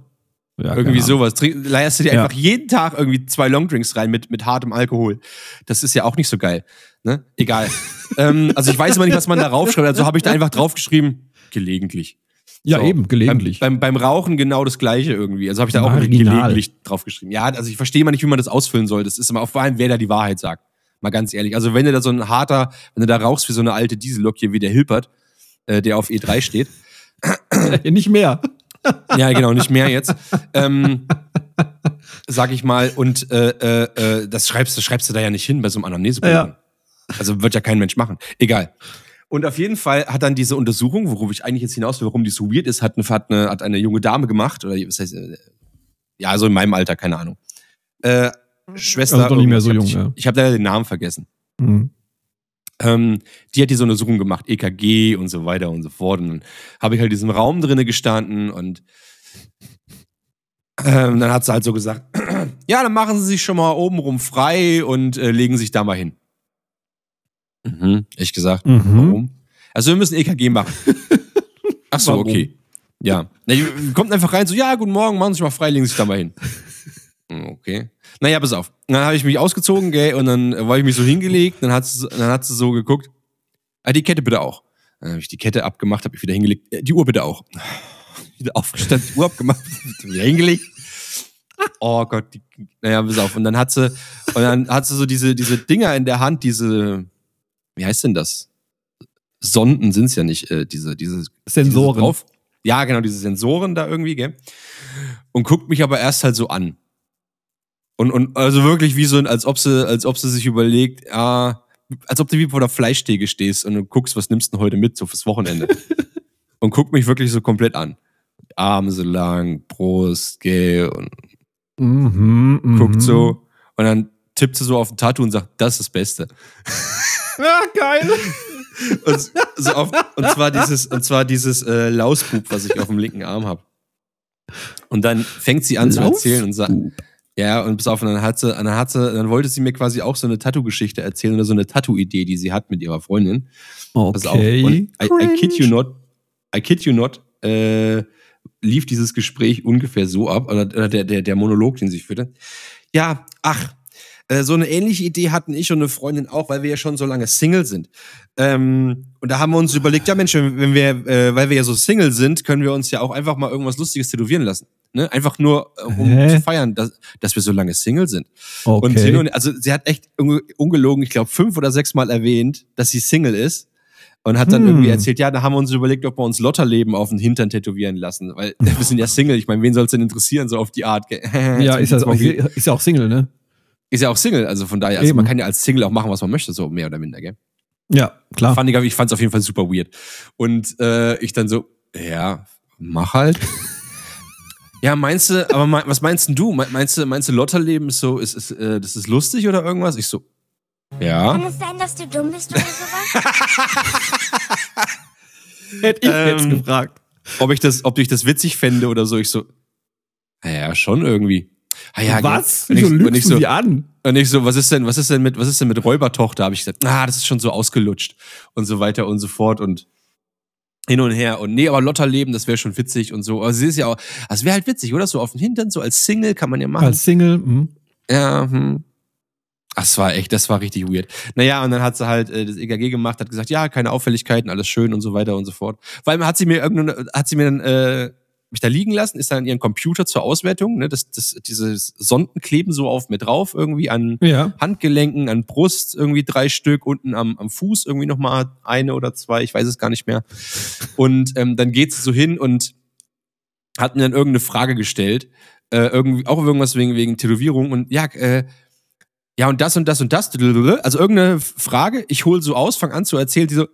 Ja, Irgendwie Ahnung. sowas. Trink, leierst du dir Ja. einfach jeden Tag irgendwie zwei Longdrinks rein mit, mit hartem Alkohol. Das ist ja auch nicht so geil. Ne? Egal. ähm, also ich weiß immer nicht, was man da raufschreibt. Also habe ich da einfach draufgeschrieben, gelegentlich. Ja, So. eben, gelegentlich. Beim, beim, beim Rauchen genau das gleiche irgendwie. Also habe ich da auch Marginal. gelegentlich draufgeschrieben. Ja, also ich verstehe mal nicht, wie man das ausfüllen soll. Das ist immer auf allem, wer da die Wahrheit sagt. Mal ganz ehrlich. Also wenn du da so ein harter, wenn du da rauchst wie so eine alte Diesellok hier wie der Hilpert, äh, der auf E3 steht. Nicht mehr. Ja, genau, nicht mehr jetzt. ähm, sag ich mal, und äh, äh, äh, das schreibst, das schreibst du da ja nicht hin bei so einem Anamnesebogen. Ja. Also wird ja kein Mensch machen. Egal. Und auf jeden Fall hat dann diese Untersuchung, worauf ich eigentlich jetzt hinaus will, warum die so weird ist, hat eine, hat eine, hat eine junge Dame gemacht, oder was heißt, äh, ja, so in meinem Alter, keine Ahnung. Äh, Schwester. Also doch nicht mehr so jung, ich, ja. Ich habe leider den Namen vergessen. Mhm. Ähm, die hat diese Untersuchung gemacht, EKG und so weiter und so fort. Und dann habe ich halt in diesem Raum drinnen gestanden und ähm, dann hat sie halt so gesagt, ja, dann machen Sie sich schon mal obenrum frei und äh, legen sich da mal hin. Mhm, ich gesagt, Mhm. warum? Also wir müssen EKG machen. Ach so, Warum? okay. Ja. Na, kommt einfach rein, so, ja, guten Morgen, machen Sie sich mal frei, legen Sie sich da mal hin. Hm, Okay. Naja, pass auf. Dann habe ich mich ausgezogen, gell, und dann äh, war ich mich so hingelegt, dann hat sie, dann hat sie so geguckt, ah, die Kette bitte auch. Dann habe ich die Kette abgemacht, habe ich wieder hingelegt, äh, die Uhr bitte auch. Wieder aufgestanden, die Uhr abgemacht, wieder hingelegt. Oh Gott, die, naja, pass auf. Und dann hat sie, und dann hat sie so diese, diese Dinger in der Hand, diese, wie heißt denn das? Sonden sind's ja nicht, äh, diese, diese Sensoren. diese drauf- Ja, genau, diese Sensoren da irgendwie, gell? Und guckt mich aber erst halt so an. Und, und also wirklich wie so, ein- als ob sie, als ob sie sich überlegt, ja, als ob du wie vor der Fleischtheke stehst und du guckst, was nimmst du denn heute mit, so fürs Wochenende. und guckt mich wirklich so komplett an. Arme so lang, Brust, gell, und Mhm, mhm. guckt so. Und dann tippt sie so auf ein Tattoo und sagt, das ist das Beste. Ja, geil. Und, so auf, und zwar dieses, und zwar dieses äh, Lausbub, was ich auf dem linken Arm habe. Und dann fängt sie an zu erzählen und sagt, ja, und bis auf, und dann hat sie, dann hat sie, dann wollte sie mir quasi auch so eine Tattoo-Geschichte erzählen oder so eine Tattoo-Idee, die sie hat mit ihrer Freundin. Pass auf. Okay. Und I, I kid you not, I kid you not, äh, lief dieses Gespräch ungefähr so ab, oder, oder der, der, der Monolog, den sie führte. Ja, ach, äh, so eine ähnliche Idee hatten ich und eine Freundin auch, weil wir ja schon so lange Single sind. Ähm, und da haben wir uns überlegt, ja Mensch, wenn wir, äh, weil wir ja so Single sind, können wir uns ja auch einfach mal irgendwas Lustiges tätowieren lassen. Ne? Einfach nur, äh, um Hä? zu feiern, dass, dass wir so lange Single sind. Und, Okay. und also sie hat echt unge- ungelogen, ich glaube, fünf oder sechs Mal erwähnt, dass sie Single ist. Und hat dann Hm. irgendwie erzählt, ja, da haben wir uns überlegt, ob wir uns Lotterleben auf den Hintern tätowieren lassen. Weil wir sind ja Single. Ich meine, wen soll es denn interessieren, so auf die Art? ja, ist, das auch, ist ja auch Single, ne? ist ja auch Single, also von daher, also Eben. man kann ja als Single auch machen, was man möchte, so mehr oder minder, gell? Ja, klar. Fand ich, aber ich fand's auf jeden Fall super weird. Und äh, ich dann so, ja, mach halt. Ja, meinst du, aber mein, was meinst denn du? Me- Meinst du, meinst du, Lotterleben ist so, ist, ist, äh, das ist lustig oder irgendwas? Ich so, ja. Kann es sein, dass du dumm bist oder sowas? Hätte ich jetzt Ähm, gefragt. Ob ich das, ob ich das witzig fände oder so. Ich so, naja, schon irgendwie. Ah, ja, Was? Und ich, Wieso und ich lügst so, du sie an? Und ich so, was ist denn, was ist denn mit, was ist denn mit Räubertochter? Habe ich gesagt, ah, das ist schon so ausgelutscht und so weiter und so fort und hin und her und nee, aber Lotterleben, das wäre schon witzig und so. Aber sie ist ja auch, das wäre halt witzig, oder? So auf dem Hintern, so als Single kann man ja machen. Als Single, hm. ja, hm. Das war echt, das war richtig weird. Naja, und dann hat sie halt äh, das EKG gemacht, hat gesagt, ja, keine Auffälligkeiten, alles schön und so weiter und so fort. Vor allem hat sie mir irgendeine, hat sie mir dann äh, mich da liegen lassen, ist dann an ihren Computer zur Auswertung, ne, das, das, diese Sonden kleben so auf mir drauf, irgendwie an Ja. Handgelenken, an Brust irgendwie drei Stück, unten am, am Fuß irgendwie nochmal eine oder zwei, ich weiß es gar nicht mehr. Und ähm, dann geht sie so hin und hat mir dann irgendeine Frage gestellt, äh, irgendwie auch irgendwas wegen wegen Tätowierung und ja, äh, ja und das und das und das, also irgendeine Frage, ich hole so aus, fang an zu erzählen, die so,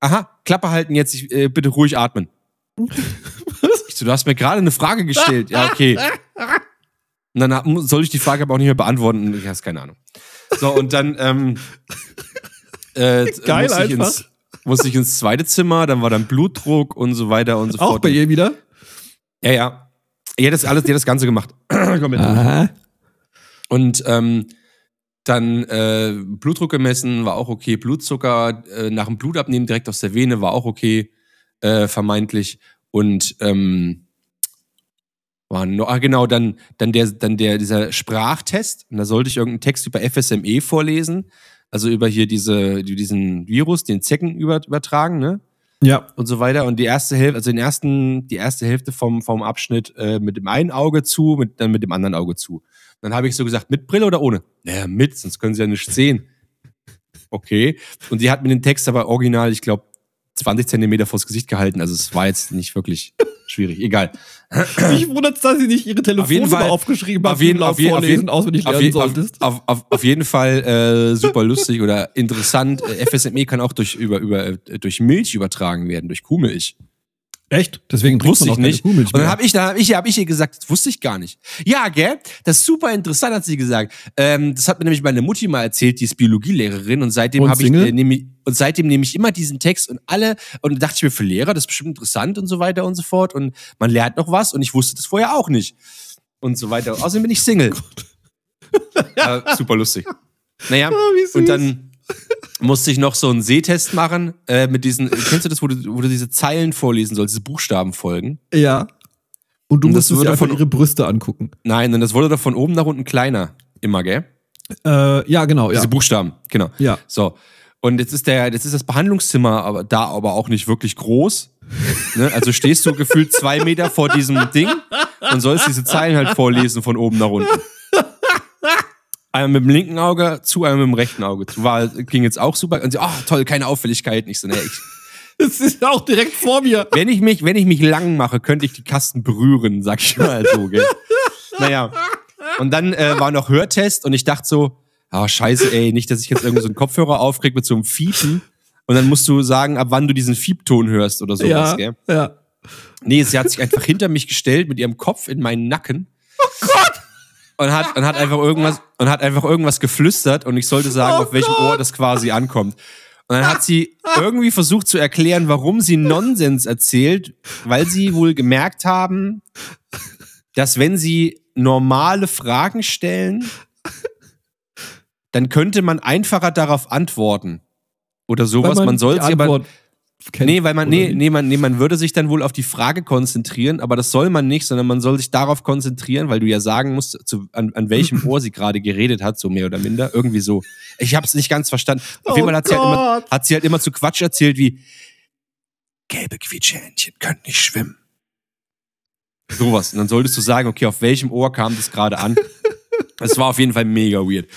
aha, Klappe halten jetzt, ich, äh, bitte ruhig atmen. so, du hast mir gerade eine Frage gestellt, ja okay. Und dann soll ich die Frage aber auch nicht mehr beantworten, ich habe keine Ahnung. So, und dann ähm, äh, Geil musste, ich einfach. ins, musste ich ins zweite Zimmer, dann war dann Blutdruck und so weiter und so Auch fort. bei ihr wieder? Ja, ja. Die hat das alles, die hat das Ganze gemacht. Komm mit. Aha. Und ähm, dann äh, Blutdruck gemessen, war auch okay. Blutzucker äh, nach dem Blutabnehmen direkt aus der Vene war auch okay, äh, vermeintlich. Und ähm, war noch, ah, genau, dann, dann, der, dann der, dieser Sprachtest. Und da sollte ich irgendeinen Text über FSME vorlesen. Also über hier diese, die- diesen Virus, den Zecken über, übertragen, ne? Ja. und so weiter. Und die erste Hälfte, also den ersten, die erste Hälfte vom, vom Abschnitt äh, mit dem einen Auge zu, mit, dann mit dem anderen Auge zu. Dann habe ich so gesagt, mit Brille oder ohne? Naja, mit, sonst können sie ja nicht sehen. Okay. Und sie hat mir den Text aber original, ich glaube, 20 Zentimeter vors Gesicht gehalten. Also es war jetzt nicht wirklich schwierig. Egal. Mich wundert dass sie nicht ihre Telefonnummer Fall- aufgeschrieben hat, auf jeden, auf jeden, auf jeden, auswendig auf, auf, solltest. auf, auf, auf jeden Fall äh, super lustig oder interessant. Äh, FSME kann auch durch, über, über, äh, durch Milch übertragen werden, durch Kuhmilch. Echt? Deswegen Wusste ich nicht. Und dann habe ich, dann hab ich, hab ich ihr gesagt, das wusste ich gar nicht. Ja, gell? Das ist super interessant, hat sie gesagt. Ähm, das hat mir nämlich meine Mutti mal erzählt, die ist Biologielehrerin und seitdem habe ich, äh, nehm ich und seitdem nehme ich immer diesen Text und alle und dachte ich mir für Lehrer, das ist bestimmt interessant und so weiter und so fort und man lernt noch was und ich wusste das vorher auch nicht und so weiter. Außerdem bin ich Single. äh, super lustig. Naja, süß. und dann musste ich noch so einen Sehtest machen äh, mit diesen, kennst du das, wo du, wo du diese Zeilen vorlesen sollst, diese Buchstabenfolgen? Ja. Und du Und das musst dir von- ihre Brüste angucken. Nein, denn das wurde doch von oben nach unten kleiner. Immer, gell? Äh, ja, genau, ja. Diese Buchstaben, genau. Ja. So. Und jetzt ist der, jetzt ist das Behandlungszimmer aber da aber auch nicht wirklich groß. Ne? Also stehst du gefühlt zwei Meter vor diesem Ding und sollst diese Zeilen halt vorlesen von oben nach unten. Einmal mit dem linken Auge zu, einmal mit dem rechten Auge zu. War, ging jetzt auch super. Und sie, oh, toll, keine Auffälligkeiten. Ich so, nee, ich, Das ist auch direkt vor mir. wenn ich mich, wenn ich mich lang mache, könnte ich die Kasten berühren, sag ich mal so, gell? Naja. Und dann äh, war noch Hörtest und ich dachte so, ah, scheiße, ey, nicht, dass ich jetzt irgendwie so einen Kopfhörer aufkrieg mit so einem Fiepen. Und dann musst du sagen, ab wann du diesen Fiepton hörst oder sowas, Ja, gell? ja. Nee, sie hat sich einfach hinter mich gestellt mit ihrem Kopf in meinen Nacken. Oh Gott! Und hat, und hat einfach irgendwas, und hat einfach irgendwas geflüstert und ich sollte sagen, Oh auf welchem Gott. Ohr das quasi ankommt. Und dann hat sie irgendwie versucht zu erklären, warum sie Nonsens erzählt, weil sie wohl gemerkt haben, dass wenn sie normale Fragen stellen, dann könnte man einfacher darauf antworten. Oder sowas. Weil Man, soll sich aber, kennt, Nee, weil man, nee, nee, man, nee, man würde sich dann wohl auf die Frage konzentrieren, aber das soll man nicht, sondern man soll sich darauf konzentrieren, weil du ja sagen musst, zu, an, an welchem Ohr sie gerade geredet hat, so mehr oder minder. Irgendwie so. Ich habe es nicht ganz verstanden. Auf jeden Oh Fall hat sie, halt immer, hat sie halt immer zu Quatsch erzählt, wie gelbe Quietschhähnchen können nicht schwimmen. Sowas. Und dann solltest du sagen, okay, auf welchem Ohr kam das gerade an? Das war auf jeden Fall mega weird.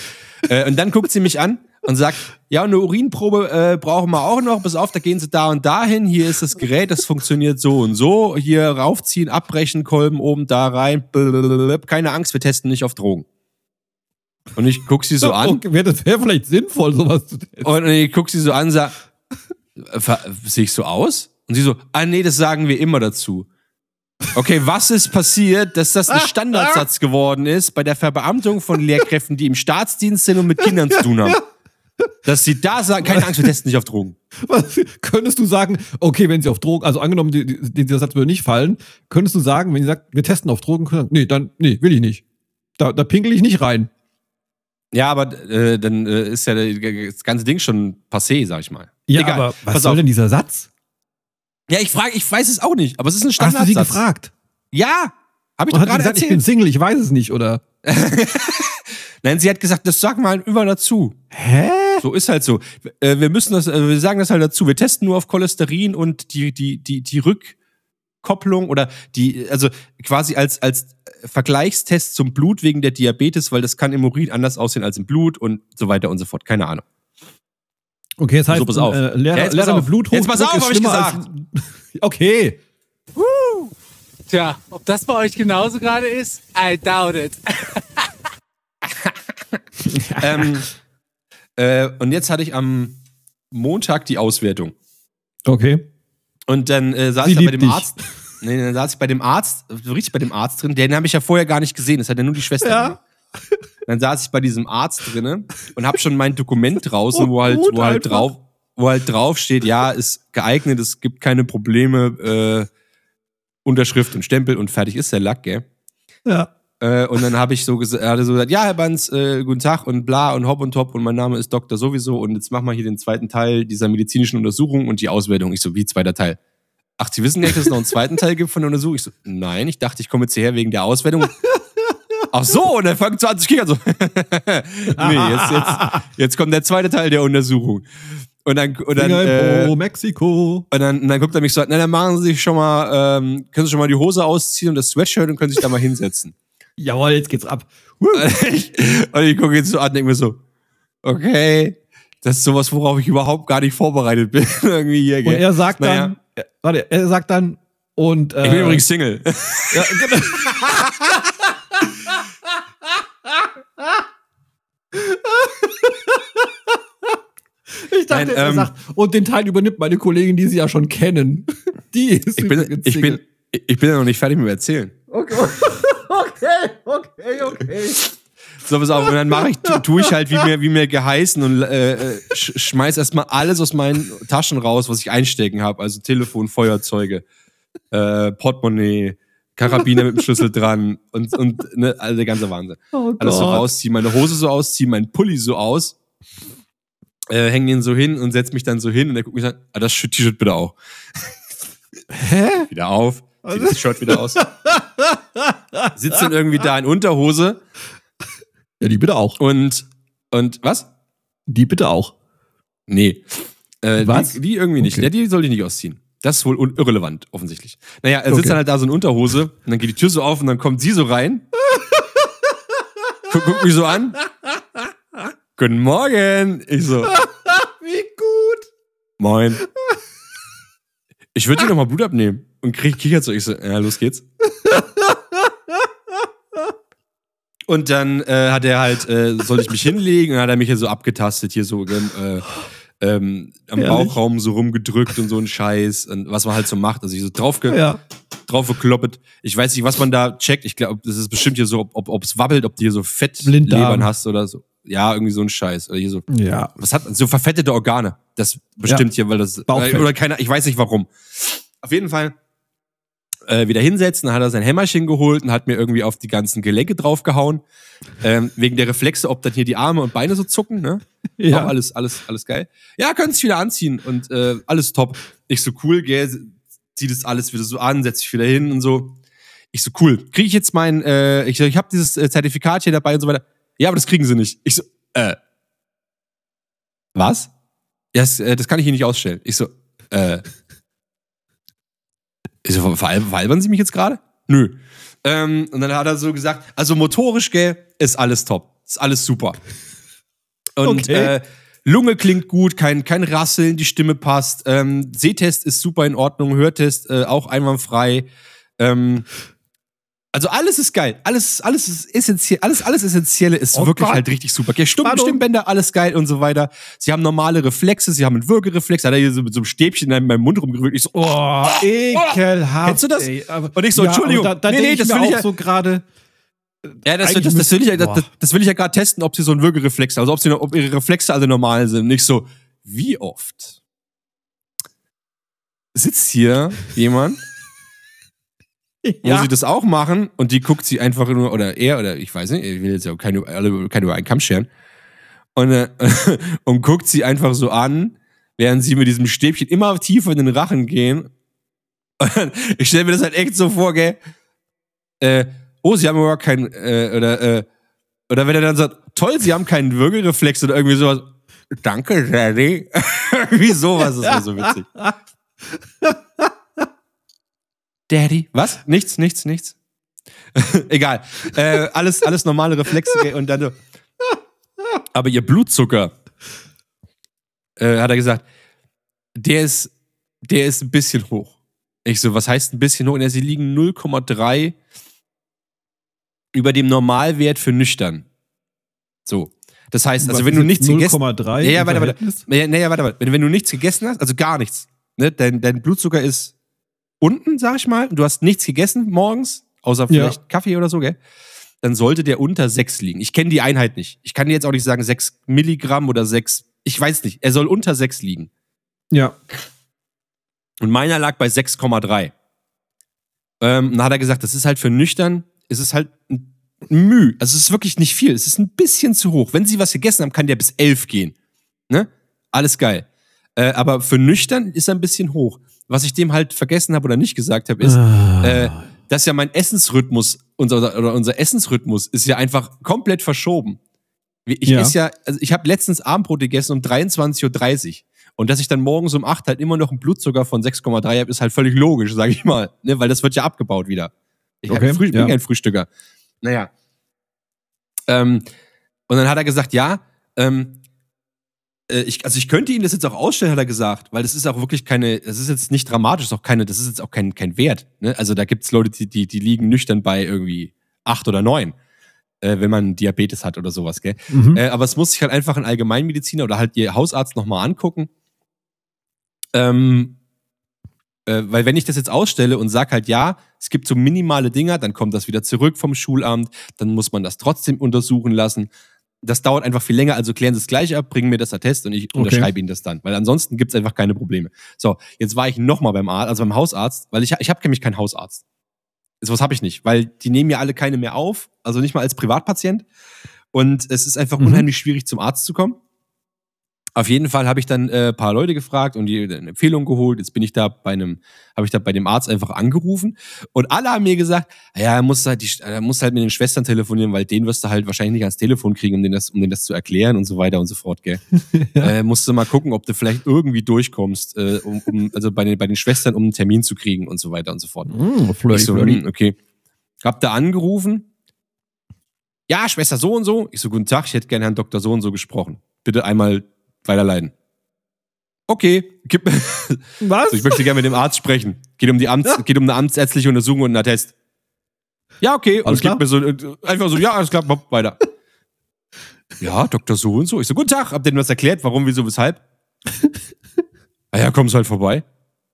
Äh, und dann guckt sie mich an und sagt, ja, und eine Urinprobe äh, brauchen wir auch noch. Pass auf, da gehen sie da und dahin. Hier ist das Gerät, das funktioniert so und so. Hier raufziehen, abbrechen, Kolben oben da rein. Blablabla. Keine Angst, wir testen nicht auf Drogen. Und ich guck sie so an. Okay, wäre das wäre vielleicht sinnvoll, sowas zu testen. Und ich guck sie so an und sag, äh, sehe ich so aus? Und sie so, ah nee, das sagen wir immer dazu. Okay, was ist passiert, dass das ein Standardsatz geworden ist bei der Verbeamtung von Lehrkräften, die im Staatsdienst sind und mit Kindern zu tun haben? Dass sie da sagen, keine Angst, wir testen nicht auf Drogen. Was, könntest du sagen, okay, wenn sie auf Drogen, also angenommen, die, die, dieser Satz würde nicht fallen, könntest du sagen, wenn sie sagt, wir testen auf Drogen, können, nee, dann, nee, will ich nicht. Da, da pinkel ich nicht rein. Ja, aber äh, dann äh, ist ja das ganze Ding schon passé, sag ich mal. Ja, Egal. aber was Pass soll auf. denn dieser Satz? Ja, ich frage, ich weiß es auch nicht, aber es ist ein Hast du Standardsatz. sie gefragt? Ja, habe ich Und doch gerade gesagt, ich erzählt. bin Single, ich weiß es nicht, oder? Nein, sie hat gesagt, das sag mal über dazu. Hä? So ist halt so. Äh, Wir müssen das, äh, wir sagen das halt dazu. Wir testen nur auf Cholesterin und die, die, die, die Rückkopplung oder die, also quasi als, als Vergleichstest zum Blut wegen der Diabetes, weil das kann im Urin anders aussehen als im Blut und so weiter und so fort. Keine Ahnung. Okay, das heißt, So, pass auf. Äh, Lehrer, Ja, jetzt pass Lehrer auf. mit Bluthochdruck Jetzt pass auf, ist hab ich gesagt. Als, okay. Tja, ob das bei euch genauso gerade ist? I doubt it. ähm, äh, und jetzt hatte ich am Montag die Auswertung. Okay. Und dann äh, saß Sie ich da bei dem dich. Arzt. Nee, dann saß ich bei dem Arzt, richtig bei dem Arzt drin. Den habe ich ja vorher gar nicht gesehen. Das hat ja nur die Schwester. Ja. Dann saß ich bei diesem Arzt drinnen und habe schon mein Dokument draußen, wo halt, wo halt drauf, wo halt drauf steht, ja, ist geeignet, es gibt keine Probleme, äh, Unterschrift und Stempel und fertig ist der Lack, gell? Ja. Äh, und dann habe ich so gesagt, er hatte so gesagt, ja, Herr Banz, äh, guten Tag und bla und hopp und top und mein Name ist Doktor sowieso und jetzt machen wir hier den zweiten Teil dieser medizinischen Untersuchung und die Auswertung. Ich so, wie zweiter Teil? Ach, Sie wissen nicht, dass es noch einen zweiten Teil gibt von der Untersuchung? Ich so, nein, ich dachte, ich komme jetzt hierher wegen der Auswertung. Ach so, und er fängt so an zu so. nee, jetzt, jetzt, jetzt kommt der zweite Teil der Untersuchung. Und dann, und dann, äh, Mexiko. und dann, und dann guckt er mich so na, dann machen Sie sich schon mal, ähm, können Sie schon mal die Hose ausziehen und das Sweatshirt und können sich da mal hinsetzen. Jawohl, jetzt geht's ab. Und ich, und ich gucke ihn so an und denke mir so, okay, das ist sowas, worauf ich überhaupt gar nicht vorbereitet bin. Irgendwie hier, Und gell? er sagt Naja. dann, äh, warte, er sagt dann, und äh, Ich bin übrigens Single. ja, genau. Ich dachte, Nein, er ähm, sagt, und den Teil übernimmt meine Kollegin, die sie ja schon kennen. Die ist Ich bin, ich bin, ich bin ja noch nicht fertig mit dem Erzählen. Okay, okay, okay, okay. So, pass auf, und dann mache ich, tu, tu ich halt wie mir, wie mir geheißen und äh, äh, sch, schmeiß erstmal alles aus meinen Taschen raus, was ich einstecken habe. Also Telefon, Feuerzeuge, äh, Portemonnaie, Karabiner mit dem Schlüssel dran und, und ne, also der ganze Wahnsinn. Oh Alles so rausziehen, meine Hose so ausziehen, meinen Pulli so aus, äh, häng den so hin und setz mich dann so hin und er guckt mich an, ah, das T-Shirt bitte auch. Hä? Wieder auf, zieh das Shirt wieder aus. Sitzt dann irgendwie da in Unterhose Ja, die bitte auch. und, und was? Die bitte auch. Nee. Äh, Was? Die, die irgendwie nicht. Okay. Ja, die sollte ich nicht ausziehen. Das ist wohl irrelevant, offensichtlich. Naja, er sitzt Okay. dann halt da so in Unterhose und dann geht die Tür so auf und dann kommt sie so rein. Guck, guck mich so an. Guten Morgen. Ich so, Wie gut. moin. Ich würde dir noch mal Blut abnehmen. Und krieg kichert so. Ich so, ja, los geht's. Und dann äh, hat er halt, äh, soll ich mich hinlegen? Und dann hat er mich hier so abgetastet, hier so äh, ähm, am Ehrlich? Bauchraum so rumgedrückt und so ein Scheiß. Und was man halt so macht. Also ich so draufge Ja. draufgekloppet. Ich weiß nicht, was man da checkt. Ich glaube, das ist bestimmt hier so, ob, es wabbelt, ob du hier so. Fettlebern hast oder so. Ja, irgendwie so ein Scheiß. Oder hier so. Ja. Was hat so verfettete Organe? Das bestimmt hier, weil das Bauchfett. oder keiner, ich weiß nicht warum. Auf jeden Fall äh, wieder hinsetzen, dann hat er sein Hämmerchen geholt und hat mir irgendwie auf die ganzen Gelenke draufgehauen. Ähm, wegen der Reflexe, ob dann hier die Arme und Beine so zucken, ne? Ja. Auch alles, alles, alles geil. Ja, können sich wieder anziehen und äh, alles top. Ich so cool, gell, zieh das alles wieder so an, setz dich wieder hin und so. Ich so cool. Kriege ich jetzt mein, äh, ich so, ich habe dieses äh, Zertifikat hier dabei und so weiter. Ja, aber das kriegen sie nicht. Ich so, äh, was? Ja, das, äh, das kann ich hier nicht ausstellen. Ich so, äh, so, ver veralbern Sie mich jetzt gerade? Nö. Ähm, und dann hat er so gesagt, also motorisch, gell, ist alles top. Ist alles super. Und Okay. äh, Lunge klingt gut, kein, kein Rasseln, die Stimme passt. Ähm, Sehtest ist super in Ordnung, Hörtest äh, auch einwandfrei. Ähm, also alles ist geil. Alles, alles ist essentiell, alles, alles Essentielle ist Oh wirklich Gott. halt richtig super. Okay, Hallo. Stimmbänder, alles geil und so weiter. Sie haben normale Reflexe, sie haben einen Würgereflex. Hat er hier so mit so einem Stäbchen in meinem Mund rumgerührt. Ich so, Oh, ekelhaft. Kennst du das? Ey, aber, Und ich so, Entschuldigung. aber Da, da Nee, nee, das will ich ja- so gerade. Ja, das, das, das, will ich ja, das, das will ich ja gerade testen, ob sie so einen Würgereflex haben. Also ob, sie, ob ihre Reflexe alle normal sind. Nicht so, wie oft sitzt hier jemand, Ja. sie das auch machen und die guckt sie einfach nur, oder er, oder ich weiß nicht, ich will jetzt ja keine, alle, keine über einen Kamm scheren, und, äh, und guckt sie einfach so an, während sie mit diesem Stäbchen immer tiefer in den Rachen gehen. Und ich stelle mir das halt echt so vor, gell? Äh, oh, sie haben aber keinen, äh, oder, äh, oder wenn er dann sagt, toll, sie haben keinen Würgereflex oder irgendwie sowas. Danke, Daddy. irgendwie sowas ist mir so witzig. Daddy. Was? Nichts, nichts, nichts. Egal. Äh, alles, alles normale Reflexe und dann so. Aber ihr Blutzucker, äh, hat er gesagt, der ist, der ist ein bisschen hoch. Ich so, was heißt ein bisschen hoch? Und er, sie liegen 0,3 über dem Normalwert für nüchtern. So. Das heißt, also wenn du nichts gegessen 0,3 ja, ja, warte, warte. Ja, ja, warte, warte. Wenn, wenn du nichts gegessen hast, also gar nichts, ne, dein, dein Blutzucker ist unten, sag ich mal, du hast nichts gegessen morgens, außer Ja. vielleicht Kaffee oder so, gell? dann sollte der unter 6 liegen. Ich kenne die Einheit nicht. Ich kann dir jetzt auch nicht sagen 6 Milligramm oder 6, ich weiß nicht. Er soll unter 6 liegen. Ja. Und meiner lag bei 6,3. Ähm, dann hat er gesagt, das ist halt für nüchtern, es ist halt ein Müh. Also es ist wirklich nicht viel. Es ist ein bisschen zu hoch. Wenn sie was gegessen haben, kann der bis 11 gehen. Ne? Alles geil. Äh, aber für nüchtern ist er ein bisschen hoch. Was ich dem halt vergessen habe oder nicht gesagt habe, ist, Ah. äh, dass ja mein Essensrhythmus, unser, oder unser Essensrhythmus ist ja einfach komplett verschoben. Ich Ja. ja, also ich habe letztens Abendbrot gegessen um 23.30 Uhr. Und dass ich dann morgens um 8 halt immer noch einen Blutzucker von 6,3 habe, ist halt völlig logisch, sage ich mal. Ne? Weil das wird ja abgebaut wieder. Ich Okay, früh, bin ja. kein Frühstücker. Naja. Ähm, und dann hat er gesagt, ja, ähm, äh, ich, also ich könnte Ihnen das jetzt auch ausstellen, hat er gesagt, weil das ist auch wirklich keine, das ist jetzt nicht dramatisch, auch keine, das ist jetzt auch kein, kein Wert. Ne? Also da gibt's Leute, die, die, die liegen nüchtern bei irgendwie acht oder neun, äh, wenn man Diabetes hat oder sowas, gell? Mhm. Äh, aber es muss sich halt einfach ein Allgemeinmediziner oder halt ihr Hausarzt nochmal angucken. Ähm, äh, weil wenn ich das jetzt ausstelle und sag halt, ja, es gibt so minimale Dinger, dann kommt das wieder zurück vom Schulamt, dann muss man das trotzdem untersuchen lassen. Das dauert einfach viel länger, also klären Sie es gleich ab, bringen mir das Attest und ich Okay. unterschreibe Ihnen das dann. Weil ansonsten gibt es einfach keine Probleme. So, jetzt war ich nochmal beim Arzt, also beim Hausarzt, weil ich, ich habe nämlich keinen Hausarzt. Sowas habe ich nicht, weil die nehmen ja alle keine mehr auf, also nicht mal als Privatpatient. Und es ist einfach Mhm. unheimlich schwierig, zum Arzt zu kommen. Auf jeden Fall habe ich dann äh, ein paar Leute gefragt und die eine Empfehlung geholt. Jetzt bin ich da bei einem, habe ich da bei dem Arzt einfach angerufen und alle haben mir gesagt, ja, er muss halt, die, er muss halt mit den Schwestern telefonieren, weil den wirst du halt wahrscheinlich nicht ans Telefon kriegen, um denen das, um denen das zu erklären und so weiter und so fort, gell. äh, musst du mal gucken, ob du vielleicht irgendwie durchkommst, äh, um, um, also bei den, bei den Schwestern, um einen Termin zu kriegen und so weiter und so fort. Mm, Ich so, hm, okay. Hab da angerufen. Ja, Schwester so und so. Ich so, guten Tag, ich hätte gerne Herrn Dr. so und so gesprochen. Bitte einmal weiterleiten. Okay, gib, Was? so, ich möchte gerne mit dem Arzt sprechen. Geht um die Amts, geht um eine amtsärztliche Untersuchung und einen Attest. Ja, okay. Und Alles gibt mir so äh, einfach so, ja, alles klar, weiter. Ja, Dr. so und so. Ich so, guten Tag, hab denen was erklärt, warum, wieso, weshalb. Ah ja, kommen Sie halt vorbei.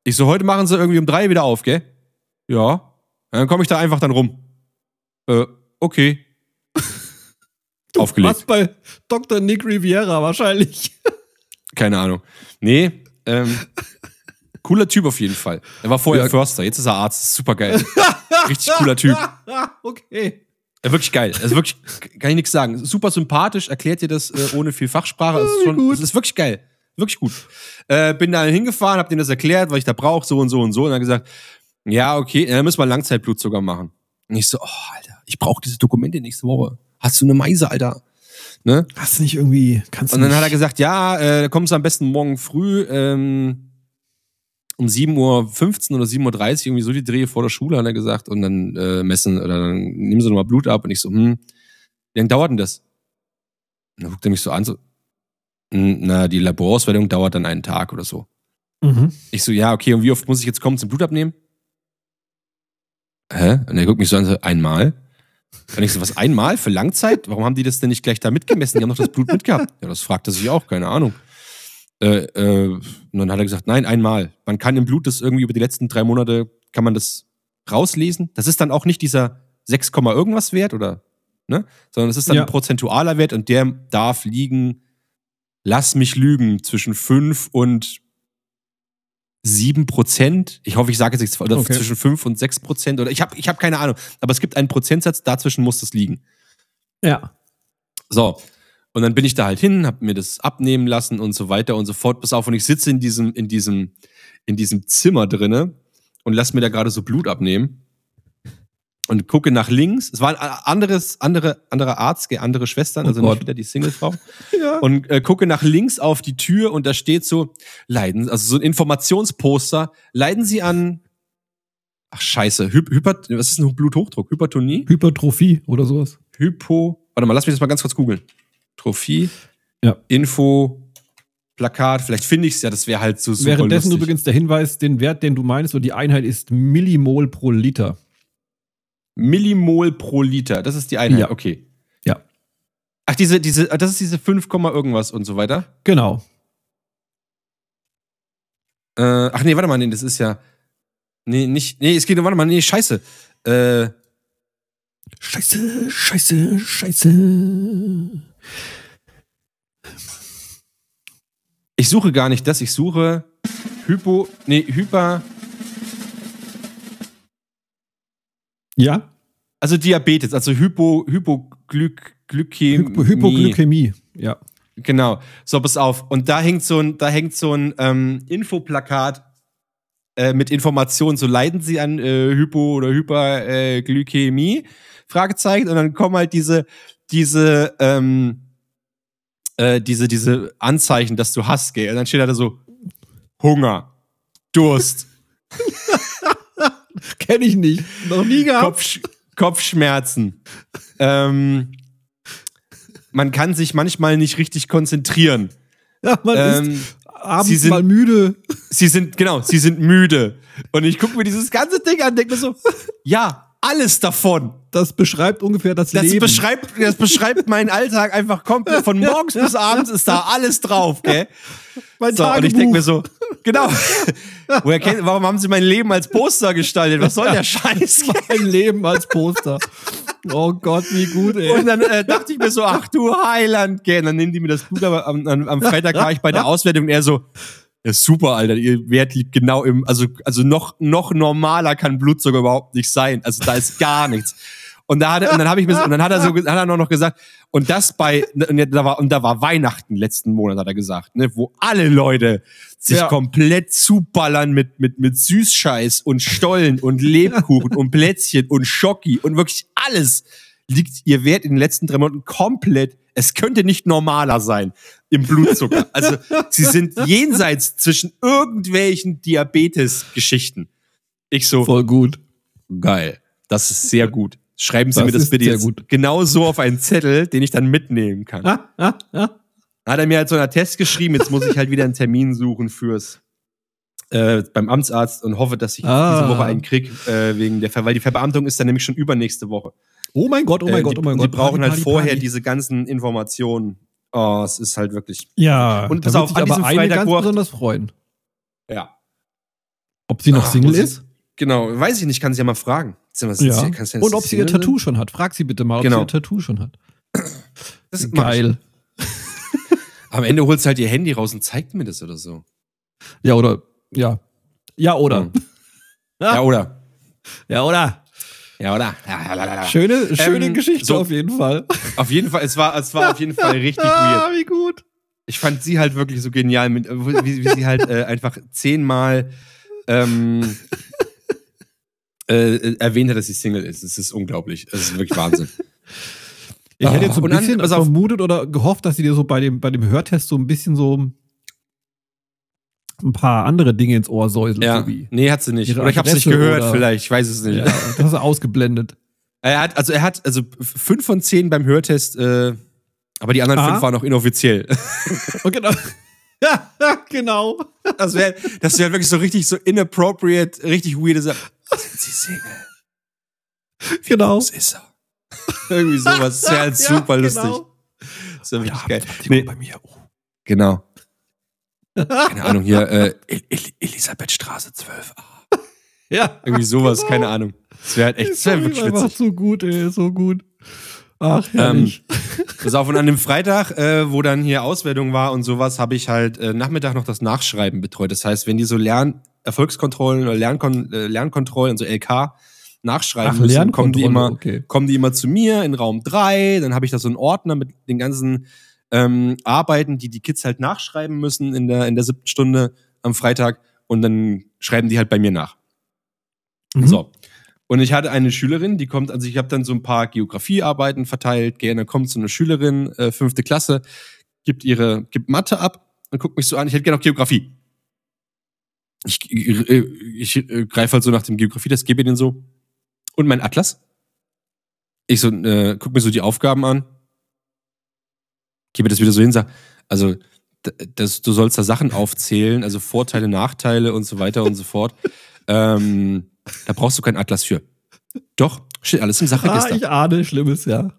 Ich so, heute machen Sie irgendwie um drei wieder auf, gell? Ja. Dann komme ich da einfach dann rum. Äh, okay. Aufgelegt. Was bei Dr. Nick Riviera wahrscheinlich. Keine Ahnung. Nee, ähm, cooler Typ auf jeden Fall. Er war vorher Ja. Förster, jetzt ist er Arzt. Super geil. Richtig cooler Typ. okay. Ja, wirklich geil. Also wirklich, kann ich nichts sagen. Super sympathisch, erklärt dir das äh, ohne viel Fachsprache. Es ist, schon, es ist wirklich geil. Wirklich gut. Äh, bin da hingefahren, hab denen das erklärt, was ich da brauche, so und so und so. Und dann gesagt, ja, okay, dann müssen wir Langzeitblutzucker machen. Und ich so, oh, Alter, ich brauche diese Dokumente nächste Woche. Hast du eine Meise, Alter? Ne? Hast du nicht irgendwie, kannst du Und dann nicht, hat er gesagt, ja, äh, kommst du am besten morgen früh ähm, um 7.15 Uhr oder 7.30 Uhr, irgendwie so die Drehe vor der Schule, hat er gesagt, und dann äh, messen oder dann nehmen sie nochmal Blut ab. Und ich so, hm, wie lange dauert denn das? Und dann guckt er mich so an, so, "Hm, na, die Laborauswertung dauert dann einen Tag oder so. Mhm. Ich so, ja, okay, und wie oft muss ich jetzt kommen zum Blut abnehmen? Hä? Und er guckt mich so an, so, einmal? Und ich so, was, einmal für Langzeit? Warum haben die das denn nicht gleich da mitgemessen? Die haben doch das Blut mitgehabt. Ja, das fragt er sich auch, keine Ahnung. Äh, äh, und dann hat er gesagt, nein, einmal. Man kann im Blut das irgendwie über die letzten drei Monate, kann man das rauslesen. Das ist dann auch nicht dieser 6, Komma irgendwas Wert oder, ne? Sondern es ist dann Ja. ein prozentualer Wert und der darf liegen, lass mich lügen, zwischen 5 und 7 Prozent. Ich hoffe, ich sage jetzt nichts, oder Okay. zwischen 5 und 6 Prozent oder ich habe ich hab keine Ahnung. Aber es gibt einen Prozentsatz, dazwischen muss das liegen. Ja. So. Und dann bin ich da halt hin, habe mir das abnehmen lassen und so weiter und so fort. Pass auf, und ich sitze in diesem, in diesem, in diesem Zimmer drinne und lass mir da gerade so Blut abnehmen und gucke nach links. Es war ein anderes, andere, anderer Arzt, andere Schwestern, also Oh nicht wieder die Singlefrau. Ja. Und äh, gucke nach links auf die Tür und da steht so, leiden, also so ein Informationsposter, leiden Sie an, ach scheiße, Hy Hyper, was ist ein Bluthochdruck? Hypertonie? Hypertrophie oder sowas. Hypo. Warte mal, lass mich das mal ganz kurz googeln. Trophie. Ja. Info. Plakat. Vielleicht finde ich es ja. Das wäre halt so super Währenddessen lustig. übrigens der Hinweis, den Wert, den du meinst, und die Einheit ist Millimol pro Liter. Millimol pro Liter. Das ist die Einheit. Ja. Okay. Ja. Ach, diese, diese, das ist diese 5, Komma irgendwas und so weiter. Genau. Äh, ach nee, warte mal, nee, das ist ja. Nee, nicht. Nee, es geht, warte mal, nee, scheiße. Äh, Scheiße, scheiße, scheiße. Ich suche gar nicht das, ich suche Hypo, nee, Hyper, Ja? also Diabetes, also Hypo, Hypoglykämie. Hypo Hypoglykämie. Ja. Genau. So, pass auf. Und da hängt so ein, da hängt so ein ähm, Infoplakat äh, mit Informationen. So leiden Sie an äh, Hypo- oder Hyperglykämie? Fragezeichen. Und dann kommen halt diese, diese, ähm, äh, diese, diese Anzeichen, dass du hast, gell? Und dann steht da so Hunger, Durst, Kenn ich nicht. Noch nie gehabt. Kopf, Kopfschmerzen. ähm, man kann sich manchmal nicht richtig konzentrieren. Ja, man Ähm, ist abends Sie sind- mal müde. Sie sind, genau, sie sind müde. Und ich gucke mir dieses ganze Ding an und denke mir so, ja, alles davon. Das beschreibt ungefähr das, Das Leben. beschreibt, das beschreibt meinen Alltag einfach komplett. Von morgens bis abends ist da alles drauf, gell? mein So, und ich Tagebuch. denke mir so, genau. Woher kennt, warum haben sie mein Leben als Poster gestaltet? Was soll der Scheiß? mein Leben als Poster. Oh Gott, wie gut, ey. Und dann äh, dachte ich mir so, ach du Heiland, gell? Und dann nehmen die mir das Blut, aber am, am, am Freitag war ich bei der Auswertung und er so, ja, super, Alter, ihr Wert liegt genau im, also, also noch, noch normaler kann Blutzucker überhaupt nicht sein. Also da ist gar nichts. Und da hat er, und dann habe ich mir, und dann hat er so, hat er noch gesagt, und das bei, und da war, und da war Weihnachten letzten Monat, hat er gesagt, ne, wo alle Leute sich Ja. komplett zuballern mit, mit, mit Süßscheiß und Stollen und Lebkuchen und Plätzchen und Schocki und wirklich alles liegt ihr Wert in den letzten drei Monaten komplett, es könnte nicht normaler sein im Blutzucker. Also sie sind jenseits zwischen irgendwelchen Diabetes-Geschichten. Ich so, Voll gut. geil, das ist sehr gut. Schreiben Sie Das mir das bitte jetzt gut. genau so auf einen Zettel, den ich dann mitnehmen kann. Ah, ah, ah. Hat er mir halt so einen Test geschrieben, jetzt muss ich halt wieder einen Termin suchen fürs äh, beim Amtsarzt und hoffe, dass ich Ah. diese Woche einen krieg, äh, wegen der Ver weil die Verbeamtung ist dann nämlich schon übernächste Woche. Oh mein Gott, oh mein Äh, Gott, die, oh mein und Gott. Die brauchen Party, halt Party, vorher Party. diese ganzen Informationen. Oh, es ist halt wirklich. Ja, Und da pass wird auf, an aber diesem eine Freitag, ganz besonders freuen. Ja. Ob sie noch Ah, Single ist? Genau, weiß ich nicht, kann sie ja mal fragen. Ja. denn- Und ist ob sie ihr Single sind? Tattoo schon hat. Frag sie bitte mal, ob Genau. sie ihr Tattoo schon hat. Das ich. Geil. Am Ende holst du halt ihr Handy raus und zeigt mir das oder so. Ja, oder, ja. Ja, oder. Hm. Ja, oder? Ja, oder. Ja, oder? Ja, ja, ja, ja. Schöne, schöne Ähm, Geschichte so- auf jeden Fall. Auf jeden Fall, es war, es war auf jeden Fall richtig weird. Ah, wie gut. Ich fand sie halt wirklich so genial, mit, wie, wie sie halt äh, einfach zehnmal ähm, äh, erwähnt hat, dass sie Single ist. Es ist unglaublich. Es ist wirklich Wahnsinn. Ich hätte jetzt so ein bisschen auf. vermutet oder gehofft, dass sie dir so bei dem, bei dem Hörtest so ein bisschen so ein paar andere Dinge ins Ohr säuselt. ja. So. Nee, hat sie nicht. Oder ich habe es nicht gehört, vielleicht. Ich weiß es nicht. Ja, das hast du ausgeblendet. Er hat, also er hat, also fünf von zehn beim Hörtest, äh, aber die anderen Ah. fünf waren noch inoffiziell. Und genau. Ja, genau. Das wäre das wär wirklich so richtig so inappropriate, richtig weird. Sind Sie Single? Genau. Was ist er? Irgendwie sowas. Das wäre halt Ja, super lustig. genau. Das wäre wirklich geil. Nee. Nee, bei mir. Oh. genau. Keine Ahnung, hier, äh, El El Elisabethstraße 12a. Ja. Irgendwie sowas, keine Ahnung. Das wäre halt echt, das wäre wirklich witzig. so gut, ey, so gut. Ach, Ähm, herrlich. pass auf, und an dem Freitag, äh, wo dann hier Auswertung war und sowas, habe ich halt äh, Nachmittag noch das Nachschreiben betreut. Das heißt, wenn die so Lern Erfolgskontrollen oder Lernkon äh, Lernkontrollen, also LK, nachschreiben Ach, müssen, kommen die immer, okay. kommen die immer zu mir in Raum 3, dann habe ich da so einen Ordner mit den ganzen ähm, Arbeiten, die die Kids halt nachschreiben müssen in der, in der siebten Stunde am Freitag und dann schreiben die halt bei mir nach. Mhm. So. Und ich hatte eine Schülerin, die kommt, also ich habe dann so ein paar Geografiearbeiten verteilt, gerne kommt so eine Schülerin, äh, fünfte Klasse, gibt ihre, gibt Mathe ab und guckt mich so an, ich hätte gerne noch Geografie. Ich, äh, ich, äh, greife halt so nach dem Geografie, das gebe ihr den so. Und mein Atlas. Ich so, äh, guck mir so die Aufgaben an, gebe das wieder so hin, sag, also das, du sollst da Sachen aufzählen, also Vorteile, Nachteile und so weiter und so fort. Ähm, da brauchst du keinen Atlas für. Doch, steht alles im Ah, Sachregister. ich ahne Schlimmes, ja.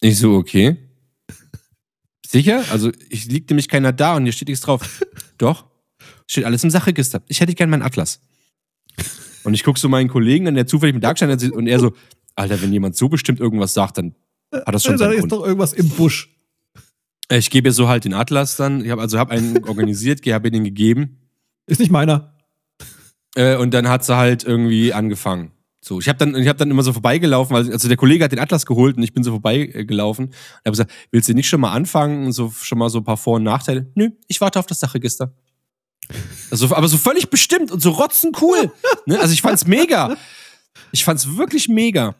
ich so, okay. Sicher? Also, ich liegt nämlich keiner da und hier steht nichts drauf. Doch, steht alles im Sachregister. Ich hätte gern meinen Atlas. Und ich gucke so meinen Kollegen an, der zufällig mit da gestanden hat und er so, Alter, wenn jemand so bestimmt irgendwas sagt, dann hat das schon da seinen ist Grund. doch irgendwas im Busch. Ich gebe ihr so halt den Atlas dann. Ich habe also hab einen organisiert, habe ihr den gegeben. Ist nicht meiner. Äh, und dann hat sie halt irgendwie angefangen. So, ich habe dann, ich habe dann immer so vorbeigelaufen, weil also der Kollege hat den Atlas geholt und ich bin so vorbeigelaufen und habe gesagt, willst du nicht schon mal anfangen und so schon mal so ein paar Vor- und Nachteile? Nö, ich warte auf das Sachregister. Also, aber so völlig bestimmt und so rotzen cool. ne? Also ich fand's mega. Ich fand's wirklich mega.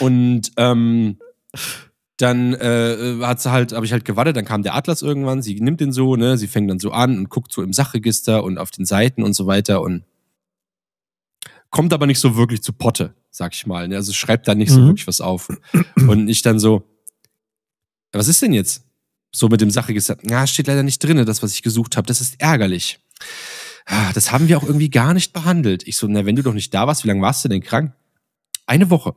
Und ähm, dann äh, hat sie halt, habe ich halt gewartet, dann kam der Atlas irgendwann, sie nimmt den so, ne, sie fängt dann so an und guckt so im Sachregister und auf den Seiten und so weiter und kommt aber nicht so wirklich zu Potte, sag ich mal. Ne? Also schreibt da nicht so Mhm. wirklich was auf. Und ich dann so, was ist denn jetzt? So mit dem Sachregister, ja, steht leider nicht drinne, das, was ich gesucht habe. Das ist ärgerlich. Ah, Das haben wir auch irgendwie gar nicht behandelt. Ich so, na, wenn du doch nicht da warst, wie lange warst du denn krank? Eine Woche.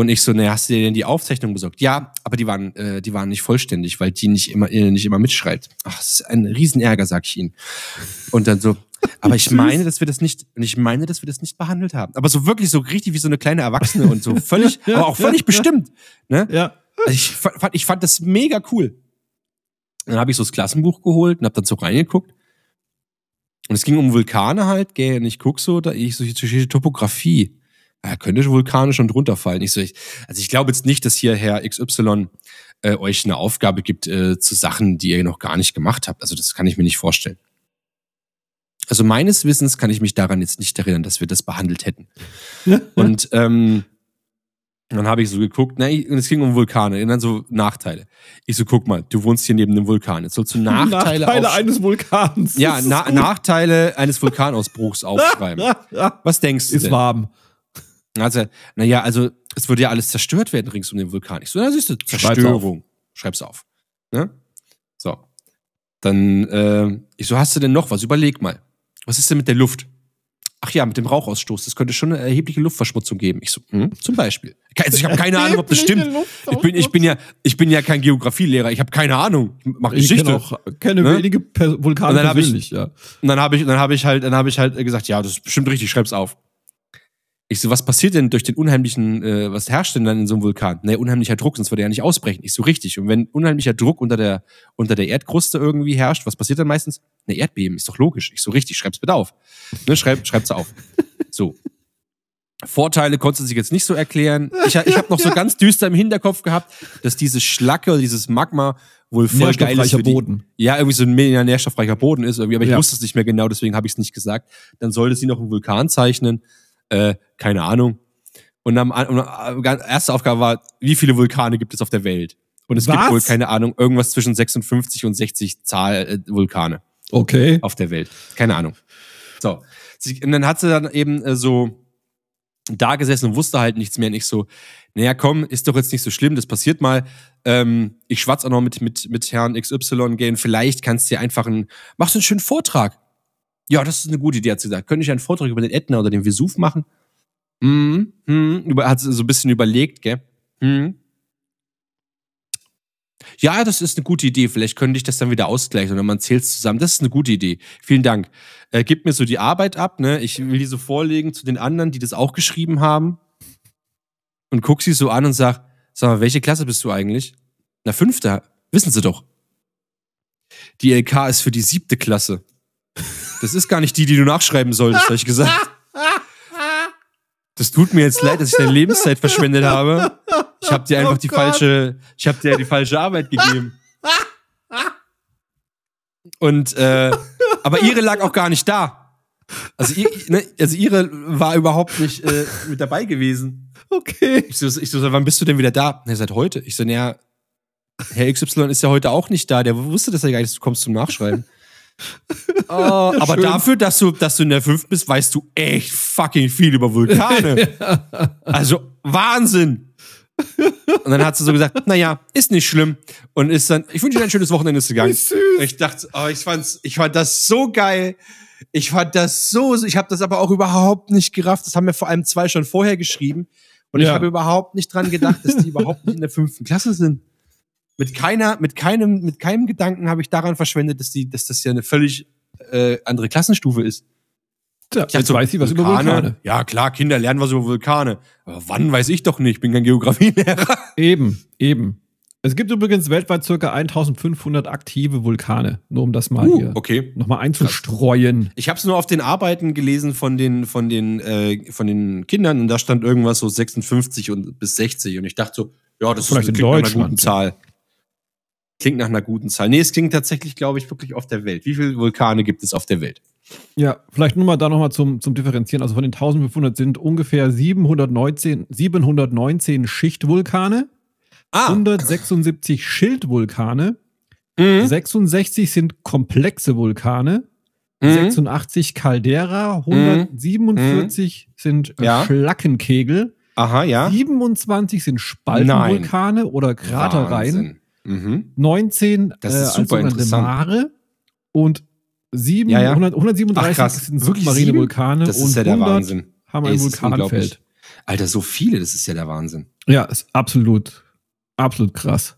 Und ich so, na, hast du dir denn die Aufzeichnung besorgt? Ja, aber die waren, äh, die waren nicht vollständig, weil die nicht immer, äh, nicht immer mitschreibt. Ach, das ist ein Riesenärger, sag ich ihnen. Und dann so, aber ich meine, dass wir das nicht, und ich meine, dass wir das nicht behandelt haben. Aber so wirklich so richtig wie so eine kleine Erwachsene und so völlig, aber auch völlig bestimmt. Ne? Ja. Also ich fand, ich fand das mega cool. Dann habe ich so das Klassenbuch geholt und habe dann so reingeguckt. Und es ging um Vulkane halt, gell, und ich guck so, da ich so steht Topografie. Ja, könnte Vulkane schon drunter fallen. Ich so, ich, also ich glaube jetzt nicht, dass hier Herr XY äh, euch eine Aufgabe gibt äh, zu Sachen, die ihr noch gar nicht gemacht habt. Also das kann ich mir nicht vorstellen. Also meines Wissens kann ich mich daran jetzt nicht erinnern, dass wir das behandelt hätten. Und ähm, dann habe ich so geguckt, na, ich- und es ging um Vulkane und dann so Nachteile. Ich so, guck mal, du wohnst hier neben einem Vulkan. Jetzt sollst du Nachteile, Nachteile eines Vulkans. ja, na. Nachteile eines Vulkanausbruchs aufschreiben. Was denkst du Ist denn? warm. Also, naja, also es würde ja alles zerstört werden rings um den Vulkan. Ich so, na siehst du, Zerstörung. Schreib's auf. Ne? So. Dann, äh, ich so, hast du denn noch was? Überleg mal. Was ist denn mit der Luft? Ach ja, mit dem Rauchausstoß. Das könnte schon eine erhebliche Luftverschmutzung geben. Ich so, hm, zum Beispiel. Also ich habe keine Ahnung, ob das stimmt. Ich bin, ich bin ja, ich bin ja kein Geografielehrer. Ich habe keine Ahnung. Ich mach Ich Geschichte. kenne auch kenne Ne? wenige per Vulkane Und dann hab ich- persönlich, ja. Und dann habe ich, dann habe ich halt, dann habe ich halt gesagt, ja, das ist bestimmt richtig, schreib's auf. Ich so, was passiert denn durch den unheimlichen, äh, was herrscht denn dann in so einem Vulkan? Ne, unheimlicher Druck, sonst würde er ja nicht ausbrechen. Ich so, richtig. Und wenn unheimlicher Druck unter der, unter der Erdkruste irgendwie herrscht, was passiert dann meistens? Ne, Erdbeben, ist doch logisch. Ich so, richtig, schreib's bitte auf. Ne, schreib, schreib's auf. So. Vorteile konntest du sich jetzt nicht so erklären. Ich, ich habe noch so ganz düster im Hinterkopf gehabt, dass diese Schlacke oder dieses Magma wohl voll geil ist für die, Boden. ja, irgendwie so ein mega nährstoffreicher Boden ist irgendwie, aber ich Ja. wusste es nicht mehr genau, deswegen habe ich es nicht gesagt. Dann sollte sie noch einen Vulkan zeichnen, äh, keine Ahnung. Und am, und erste Aufgabe war, wie viele Vulkane gibt es auf der Welt? Und es gibt Was? wohl, keine Ahnung, irgendwas zwischen 56 und 60 Zahl äh, Vulkane Okay. auf der Welt. Keine Ahnung. So. Sie, und dann hat sie dann eben äh, so da gesessen und wusste halt nichts mehr. Und ich so, naja, komm, ist doch jetzt nicht so schlimm, das passiert mal. Ähm, ich schwatz auch noch mit, mit, mit Herrn XY gehen. Vielleicht kannst du dir einfach einen, machst du einen schönen Vortrag. Ja, das ist eine gute Idee, hat sie gesagt. Könnte ich einen Vortrag über den Ätna oder den Vesuv machen? Hm, hm, über, hat sie so ein bisschen überlegt, gell? Hm. Ja, das ist eine gute Idee. Vielleicht könnte ich das dann wieder ausgleichen oder man zählt zusammen. Das ist eine gute Idee. Vielen Dank. Äh, gib mir so die Arbeit ab, ne? Ich will die so vorlegen zu den anderen, die das auch geschrieben haben. Und guck sie so an und sag, sag mal, welche Klasse bist du eigentlich? Na, fünfte. Wissen Sie doch. Die LK ist für die siebte Klasse. Das ist gar nicht die, die du nachschreiben solltest, habe ich gesagt. Das tut mir jetzt leid, dass ich deine Lebenszeit verschwendet habe. Ich habe dir einfach Oh die Gott. falsche, ich habe dir die falsche Arbeit gegeben. Und äh, aber ihre lag auch gar nicht da. Also, ihr, ne, also ihre war überhaupt nicht äh, mit dabei gewesen. Okay. Ich so, ich so, wann bist du denn wieder da? Ne, seit heute. Ich so, naja, Herr XY ist ja heute auch nicht da. Der wusste das ja gar nicht, dass du kommst zum Nachschreiben. Oh, aber Schön. dafür, dass du, dass du in der 5 bist, weißt du echt fucking viel über Vulkane. Also Wahnsinn. Und dann hat sie so gesagt, naja, ist nicht schlimm. Und ist dann, ich wünsche dir ein schönes Wochenende ist gegangen. Und ich dachte, oh, ich fand's, ich fand das so geil. Ich fand das so, ich habe das aber auch überhaupt nicht gerafft. Das haben mir vor allem zwei schon vorher geschrieben. Und ich Ja. habe überhaupt nicht dran gedacht, dass die überhaupt nicht in der fünften Klasse sind. Mit keiner, mit keinem, mit keinem Gedanken habe ich daran verschwendet, dass die, dass das ja eine völlig äh, andere Klassenstufe ist. Tja, dachte jetzt so, weiß ich was über Vulkane. Ja, klar, Kinder lernen was über Vulkane. Aber wann weiß ich doch nicht, ich bin kein Geografielehrer. Eben, eben. Es gibt übrigens weltweit circa 1500 aktive Vulkane, nur um das mal Uh, hier okay. nochmal einzustreuen. Ich habe es nur auf den Arbeiten gelesen von den, von, den, äh, von den Kindern und da stand irgendwas so 56 und bis 60 und ich dachte so, ja, das Vielleicht ist, Deutschland, guten ja. Zahl. Klingt nach einer guten Zahl. Nee, es klingt tatsächlich, glaube ich, wirklich auf der Welt. Wie viele Vulkane gibt es auf der Welt? Ja, vielleicht nur mal da nochmal zum, zum Differenzieren. Also von den 1500 sind ungefähr 719, 719 Schichtvulkane, Ah, 176 Schildvulkane, mhm. 66 sind komplexe Vulkane, Mhm. 86 Caldera, 147 sind äh, Ja. Schlackenkegel, aha, ja. 27 sind Spaltenvulkane oder Kratereien, Wahnsinn. Mhm. 19 Das äh, ist als super interessant. Mare und 7, Ja, ja. 100, 137 Ach, krass. sind Wirklich submarine sieben? Vulkane Das und ist ja der 100 Wahnsinn. haben Ey, ein unglaublich. Vulkanfeld. Alter, so viele, das ist ja der Wahnsinn. Ja, ist absolut, absolut krass.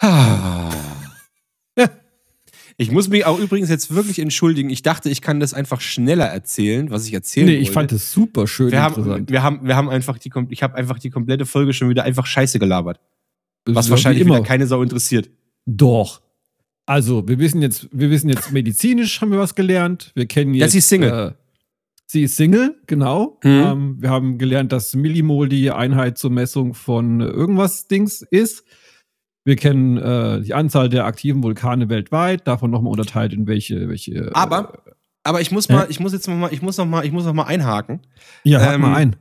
Ah. Ich muss mich auch übrigens jetzt wirklich entschuldigen. Ich dachte, ich kann das einfach schneller erzählen, was ich erzählen Nee, wollte. ich fand es super schön wir haben, wir haben, wir haben einfach die, ich habe einfach die komplette Folge schon wieder einfach Scheiße gelabert. Was wahrscheinlich immer. keine Sau interessiert. Doch. Also, wir wissen jetzt, wir wissen jetzt medizinisch haben wir was gelernt. Wir kennen jetzt. Ja, sie ist Single. Äh, sie ist Single, genau. Mhm. Ähm, wir haben gelernt, dass Millimol die Einheit zur Messung von irgendwas Dings ist. Wir kennen äh, die Anzahl der aktiven Vulkane weltweit, davon nochmal unterteilt in welche, welche. Aber, aber ich muss mal, ich muss jetzt noch mal, ich muss noch mal, ich muss noch mal einhaken. äh, ja, hak ähm, mal ein.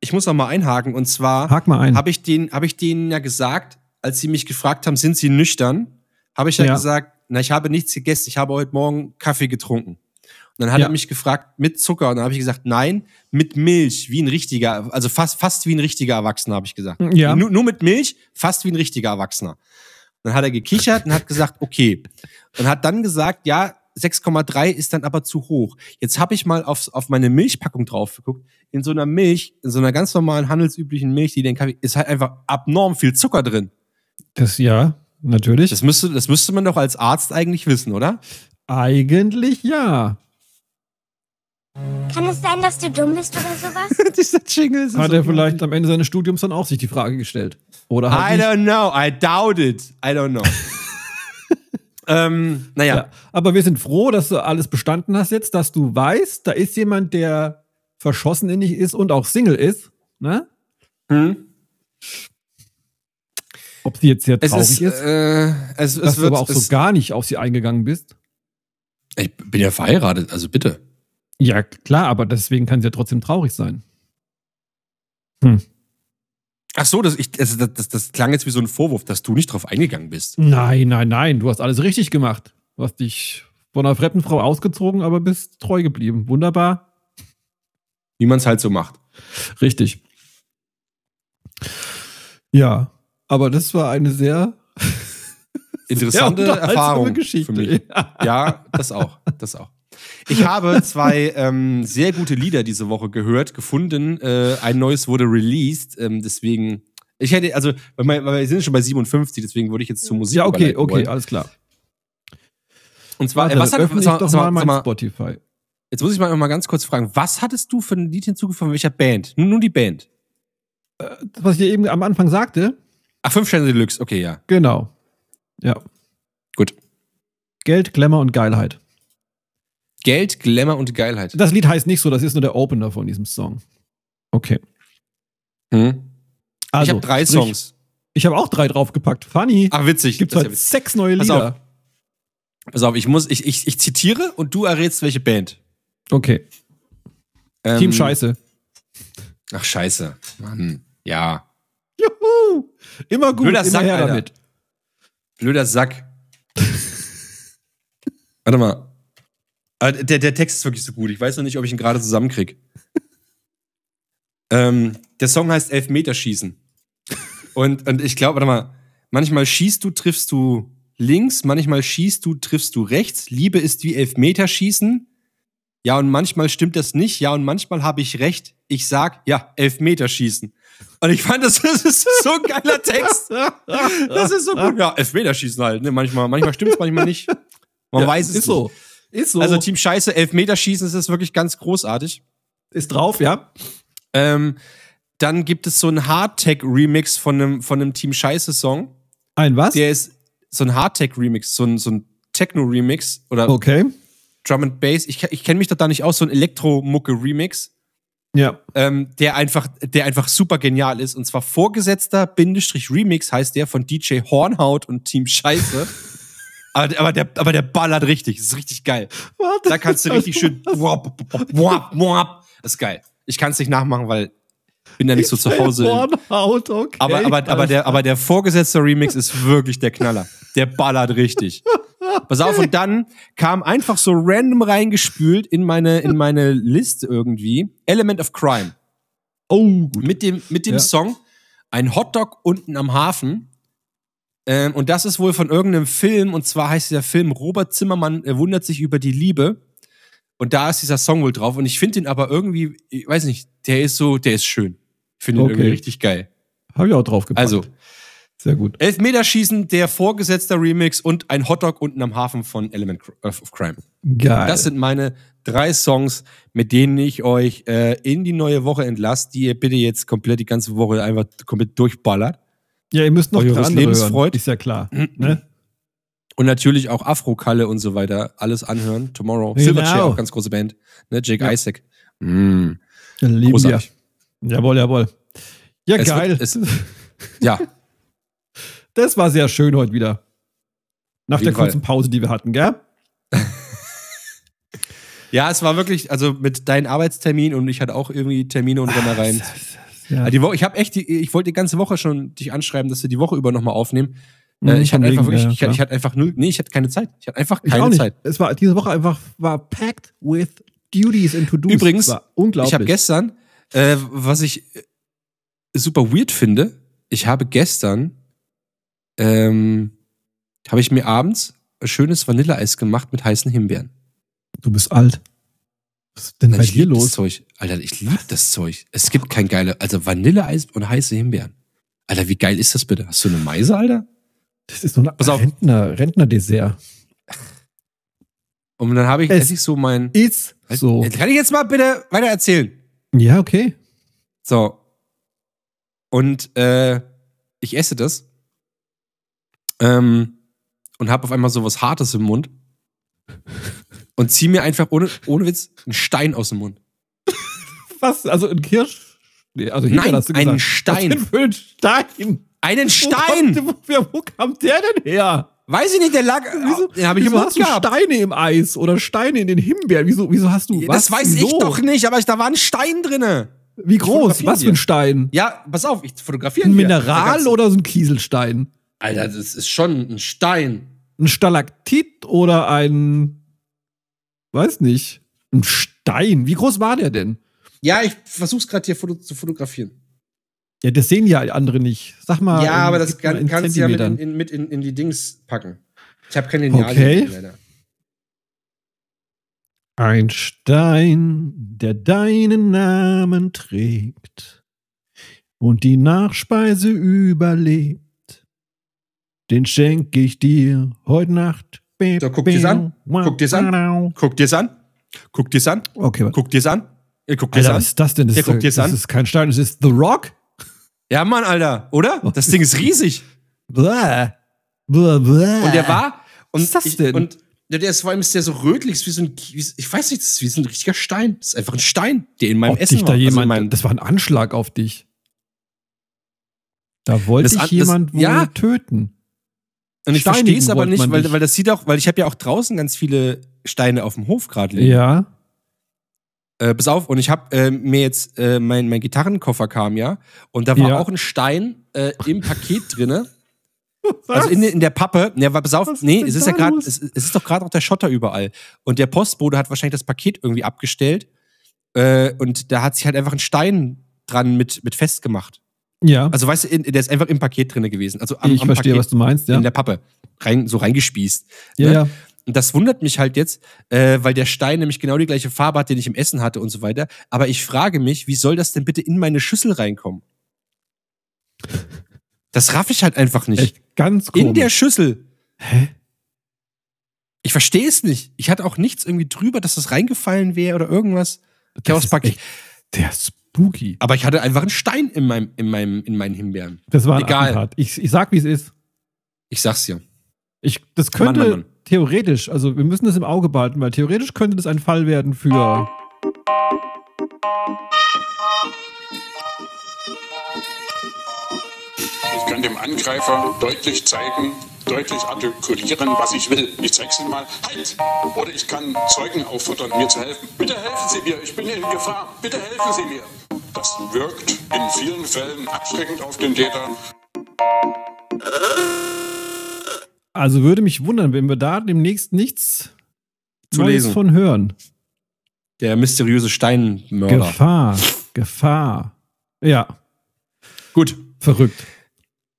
Ich muss noch mal einhaken und zwar Hak mal ein. habe ich den, habe ich denen ja gesagt, als sie mich gefragt haben, sind sie nüchtern, habe ich ja, Ja. gesagt, na, ich habe nichts gegessen, ich habe heute Morgen Kaffee getrunken. Und dann hat Ja. er mich gefragt, mit Zucker. Und dann habe ich gesagt, nein, mit Milch, wie ein richtiger, also fast, fast wie ein richtiger Erwachsener, habe ich gesagt. Ja. Nur, nur mit Milch, fast wie ein richtiger Erwachsener. Dann hat er gekichert und hat gesagt, okay. Und hat dann gesagt, ja, 6,3 ist dann aber zu hoch. Jetzt habe ich mal auf, auf meine Milchpackung drauf geguckt. In so einer Milch, in so einer ganz normalen handelsüblichen Milch, die den Kaffee, ist halt einfach abnorm viel Zucker drin. Das ja, natürlich. Das müsste, das müsste man doch als Arzt eigentlich wissen, oder? Eigentlich ja. Kann es sein, dass du dumm bist oder sowas? Dieser Jingle ist Hat er vielleicht am Ende seines Studiums dann auch sich die Frage gestellt. Oder halt I nicht. don't know. I doubt it. I don't know. ähm, naja. Ja. Aber wir sind froh, dass du alles bestanden hast jetzt, dass du weißt, da ist jemand, der verschossen in dich ist und auch Single ist. Ne? Hm? Ob sie jetzt sehr Es traurig ist, ist, äh, es, dass es du wird, aber auch so es, gar nicht auf sie eingegangen bist. ich bin ja verheiratet, also bitte. Ja, klar, aber deswegen kann sie ja trotzdem traurig sein. Hm. Ach so, das, ich, also das, das, das klang jetzt wie so ein Vorwurf, dass du nicht drauf eingegangen bist. Nein, nein, nein, du hast alles richtig gemacht. Du hast dich von einer fremden Frau ausgezogen, aber bist treu geblieben. Wunderbar. Wie man es halt so macht. Richtig. Ja, aber das war eine sehr Interessante sehr Erfahrung Geschichte. für mich. Ja, das auch, das auch. Ich habe zwei ähm, sehr gute Lieder diese Woche gehört, gefunden. Äh, ein neues wurde released, ähm, deswegen. Ich hätte, also, weil wir, sind schon bei 57, deswegen würde ich jetzt zur Musik Ja, okay, okay, wollen. alles klar. Und zwar, Warte, äh, was hat, öffne sag, doch sag, mal mal, Spotify. jetzt muss ich mal, mal ganz kurz fragen, was hattest du für ein Lied hinzugefügt von welcher Band? Nur, nur die Band. Das, was ich eben am Anfang sagte, Ach, fünf Sterne Deluxe, okay, ja. genau. Ja. Gut. Geld, Glamour und Geilheit. Geld, Glamour und Geilheit. Das Lied heißt nicht so, das ist nur der Opener von diesem Song. Okay. Hm? Also, ich habe drei sprich, Songs. Ich habe auch drei draufgepackt. Funny. Ach, witzig. Gibt halt ja witzig. sechs neue Pass Lieder. Pass auf, ich muss, ich, ich, ich zitiere und du errätst, welche Band. Okay. Ähm, Team Scheiße. Ach, scheiße. Mann. Ja. Juhu. Immer gut, Blöder immer Sack, Alter. damit. Blöder Sack. Warte mal. Der, der Text ist wirklich so gut. Ich weiß noch nicht, ob ich ihn gerade zusammenkrieg. ähm, der Song heißt Elfmeterschießen. Und, und ich glaube, warte mal, manchmal schießt du, triffst du links, manchmal schießt du, triffst du rechts. Liebe ist wie Elfmeterschießen. Ja, und manchmal stimmt das nicht. Ja, und manchmal habe ich recht. Ich sag, ja, Elfmeterschießen. Und ich fand, das, das ist so ein geiler Text. Das ist so gut. Ja, Elfmeterschießen halt. Ne? Manchmal, manchmal stimmt es, manchmal nicht. Man Ja, weiß es ist so. nicht. Ist so. Also Team Scheiße, Elfmeterschießen, das ist wirklich ganz großartig. ist drauf, ja. Ähm, dann gibt es so einen Hardtech-Remix von einem, von einem Team Scheiße-Song. Ein was? Der ist so ein Hardtech-Remix, so ein, so ein Techno-Remix oder Okay. Drum and Bass. Ich, ich kenne mich da nicht aus, so ein Elektromucke-Remix, Ja. ähm, der einfach, der einfach super genial ist. Und zwar vorgesetzter Bindestrich Remix heißt der von DJ Hornhaut und Team Scheiße. aber, aber, der, aber der ballert richtig. Das ist richtig geil. Warte. Da kannst du richtig schön. Wop, wop, wop, wop. Das ist geil. Ich kann es nicht nachmachen, weil ich bin ja nicht so zu Hause. Hornhaut, okay. Aber, aber, aber, der, aber der vorgesetzte Remix ist wirklich der Knaller. Der ballert richtig. Pass auf, und dann kam einfach so random reingespült in meine, in meine Liste irgendwie Element of Crime. Oh, gut. Mit dem, mit dem Ja. Song Ein Hotdog unten am Hafen. Ähm, und das ist wohl von irgendeinem Film, und zwar heißt der Film Robert Zimmermann er wundert sich über die Liebe. Und da ist dieser Song wohl drauf. Und ich finde ihn aber irgendwie, ich weiß nicht, der ist so, der ist schön. Ich finde ihn Okay. irgendwie richtig geil. Habe ich auch drauf gepackt. Also, Sehr gut. Elfmeterschießen, der vorgesetzte Remix und ein Hotdog unten am Hafen von Element Cr- of Crime. Geil. Das sind meine drei Songs, mit denen ich euch äh, in die neue Woche entlasse, die ihr bitte jetzt komplett die ganze Woche einfach komplett durchballert. ja, ihr müsst noch Eures Lebensfreud. Ist ja klar. ne? Und natürlich auch Afro-Kalle und so weiter. Alles anhören. Tomorrow. Genau. Silverchair, auch ganz große Band. Ne? Jake Ja. Isaac. Mm. Lieben wir. Großartig. Jawohl, jawohl. Ja, Es geil. Wird, es, ja, das war sehr schön heute wieder. Nach der Fall. kurzen Pause, die wir hatten, gell? ja, es war wirklich, also mit deinem Arbeitstermin und ich hatte auch irgendwie Termine und Rennereien. Ja. Ja, die Woche, ich habe echt, die, ich wollte die ganze Woche schon dich anschreiben, dass wir die Woche über nochmal aufnehmen. Mhm, äh, ich hatte einfach wirklich, ja, ich, ich hatte einfach null, nee, ich hatte keine Zeit. Ich hatte einfach keine. Zeit. Es war diese Woche einfach war packed with duties and to-dos. Übrigens, war unglaublich. Ich habe gestern, äh, was ich super weird finde, ich habe gestern, ähm, habe ich mir abends schönes Vanilleeis gemacht mit heißen Himbeeren. du bist alt. Was ist denn bei ich dir lieb Das los? Zeug. Alter, ich liebe das Zeug. Es gibt kein geile, also Vanilleeis und heiße Himbeeren. Alter, wie geil ist das bitte? Hast du eine Meise, Alter? Das ist so ein. Rentner, Rentner-Dessert. Und dann habe ich, Es esse ich so mein, Ist so. Kann ich jetzt mal bitte weiter erzählen? Ja, okay. So. Und äh, ich esse das. Ähm, und habe auf einmal so was Hartes im Mund. Und zieh mir einfach ohne, ohne Witz einen Stein aus dem Mund. Was? Also ein Kirsch? Nee, also Nein, hast du einen gesagt. Stein. Was denn für ein Stein? Einen Wo Stein! kommt, wo, wo kam der denn her? Weiß ich nicht, der lag. Wieso, den habe ich im wieso Mund hast du gehabt. Steine im Eis oder Steine in den Himbeeren? Wieso, wieso hast du was? Das weiß wieso? ich doch nicht, aber ich, da war ein Stein drinne. Wie groß? Was für ein Stein? Ja, pass auf, ich fotografiere Ein. Mineral oder so ein Kieselstein? Alter, das ist schon ein Stein. Ein Stalaktit oder ein, weiß nicht, ein Stein? Wie groß war der denn? Ja, ich versuch's gerade hier foto zu fotografieren. Ja, das sehen ja andere nicht. Sag mal. ja, in- aber das kann, kannst du ja mit, in, in, mit in, die Dings packen. Ich habe keine Lineal Okay. leider. Ein Stein, der deinen Namen trägt und die Nachspeise überlebt, den schenke ich dir heute Nacht. So, guck dir's an. Guck dir's an. Guck dir's an. Guck dir's an. Okay, warte. Guck dir's an. Guck dir's Alter, an. was ist das denn? Das, Ja, ist, das an. ist kein Stein, das ist The Rock. Ja, Mann, Alter, oder? Das Ding ist riesig. Bäh. Bäh, bäh. Und der war. Und Was ist das ich, denn? Und ja, der ist vor allem ist der so rötlich, wie so ein, wie, ich weiß nicht, das ist wie so ein richtiger Stein. Das ist einfach ein Stein, der in meinem Ob Essen dich da war. Also in jemand, meinem- das war ein Anschlag auf dich. Da wollte Das dich an- das- jemand wohl ja. töten. Und ich verstehe es aber nicht, weil, weil das sieht auch, weil ich habe ja auch draußen ganz viele Steine auf dem Hof gerade liegen. Ja. Äh, pass auf, und ich habe äh, mir jetzt, äh, mein, mein Gitarrenkoffer kam ja, und da war Ja. auch ein Stein äh, im Paket drinne. Also in, in der Pappe, ne, war, pass auf, Was nee, es ist ja gerade, es, es ist doch gerade auch der Schotter überall. Und der Postbote hat wahrscheinlich das Paket irgendwie abgestellt. Äh, und da hat sich halt einfach ein Stein dran mit, mit festgemacht. Ja. Also weißt du, der ist einfach im Paket drinne gewesen. Also am, ich am verstehe, Paket was du meinst, ja. in der Pappe. Rein, so reingespießt. ja, ne? ja. Und das wundert mich halt jetzt, äh, weil der Stein nämlich genau die gleiche Farbe hat, den ich im Essen hatte und so weiter. Aber ich frage mich, wie soll das denn bitte in meine Schüssel reinkommen? Das raff ich halt einfach nicht. Echt ganz komisch. in der Schüssel. Hä? Ich verstehe es nicht. Ich hatte auch nichts irgendwie drüber, dass das reingefallen wäre oder irgendwas. Chaospaket. Der Spooky. Aber ich hatte einfach einen Stein in meinem, in meinem, in meinen Himbeeren. Das war ein Egal. Attentat. Ich, ich sag, wie es ist. Ich sag's dir. Ich, das könnte Mann, Mann, Mann. theoretisch, also wir müssen das im Auge behalten, weil theoretisch könnte das ein Fall werden für. Ich kann dem Angreifer deutlich zeigen, deutlich artikulieren, was ich will. Ich zeig's ihm mal. Halt! Oder ich kann Zeugen auffordern, mir zu helfen. Bitte helfen Sie mir, ich bin in Gefahr. Bitte helfen Sie mir. Das wirkt in vielen Fällen abschreckend auf den Täter. Also würde mich wundern, wenn wir da demnächst nichts Zu Neues lesen. von hören. Der mysteriöse Steinmörder. Gefahr. Gefahr. Ja, Gut. verrückt.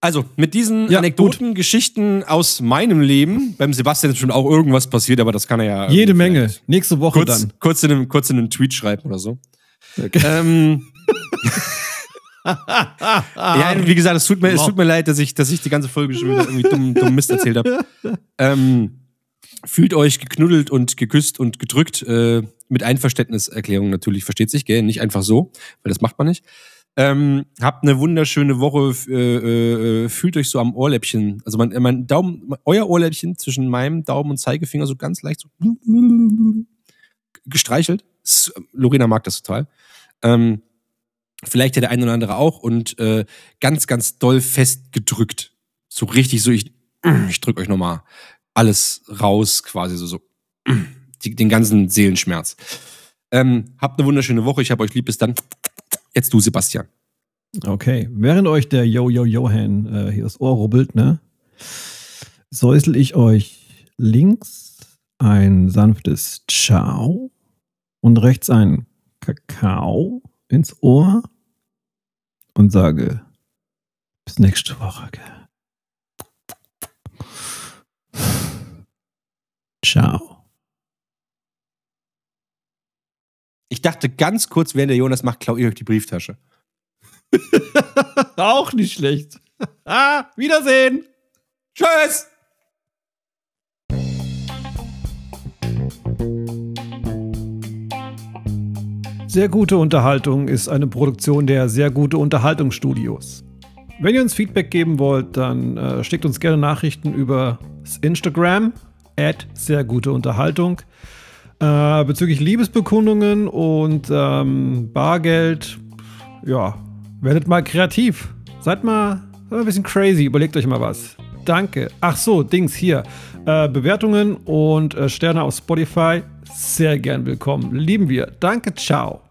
Also, mit diesen Ja, Anekdoten, Geschichten aus meinem Leben, beim Sebastian ist bestimmt auch irgendwas passiert, aber das kann er ja. Jede Menge. Nächste Woche Kurz, dann. kurz, in einem, kurz in einem Tweet schreiben oder so. ähm, ja, wie gesagt, es tut mir, es tut mir leid, dass ich, dass ich die ganze Folge schon wieder irgendwie dumm, dumm Mist erzählt habe. Ähm, fühlt euch geknuddelt und geküsst und gedrückt, äh, mit Einverständniserklärung natürlich, versteht sich, gell? Nicht einfach so, weil das macht man nicht. Ähm, habt eine wunderschöne Woche, äh, äh, fühlt euch so am Ohrläppchen, also mein, mein Daumen, euer Ohrläppchen zwischen meinem Daumen und Zeigefinger so ganz leicht so gestreichelt. Lorena mag das total. Ähm, vielleicht ja der eine oder andere auch und äh, ganz, ganz doll festgedrückt. So richtig so, ich, ich drück euch nochmal alles raus, quasi so, so die, den ganzen Seelenschmerz. Ähm, habt eine wunderschöne Woche, ich hab euch lieb, bis dann. Jetzt du, Sebastian. Okay. Während euch der Yo Yo Johan äh, hier das Ohr rubbelt, ne, säusel ich euch links ein sanftes Ciao und rechts ein Kakao ins Ohr und sage bis nächste Woche. Gell? Ciao. Ich dachte ganz kurz, während der Jonas macht, klau ihr euch die Brieftasche. Auch nicht schlecht. ah, Wiedersehen. Tschüss! Sehr gute Unterhaltung ist eine Produktion der Sehr gute Unterhaltungsstudios. Wenn ihr uns Feedback geben wollt, dann äh, schickt uns gerne Nachrichten über Instagram at sehr gute Unterhaltung äh, bezüglich Liebesbekundungen und ähm, Bargeld. Ja, werdet mal kreativ. Seid mal, seid mal ein bisschen crazy. Überlegt euch mal was. Danke. Ach so, Dings hier. Äh, Bewertungen und äh, Sterne auf Spotify. Sehr gern willkommen. Lieben wir. Danke. Ciao.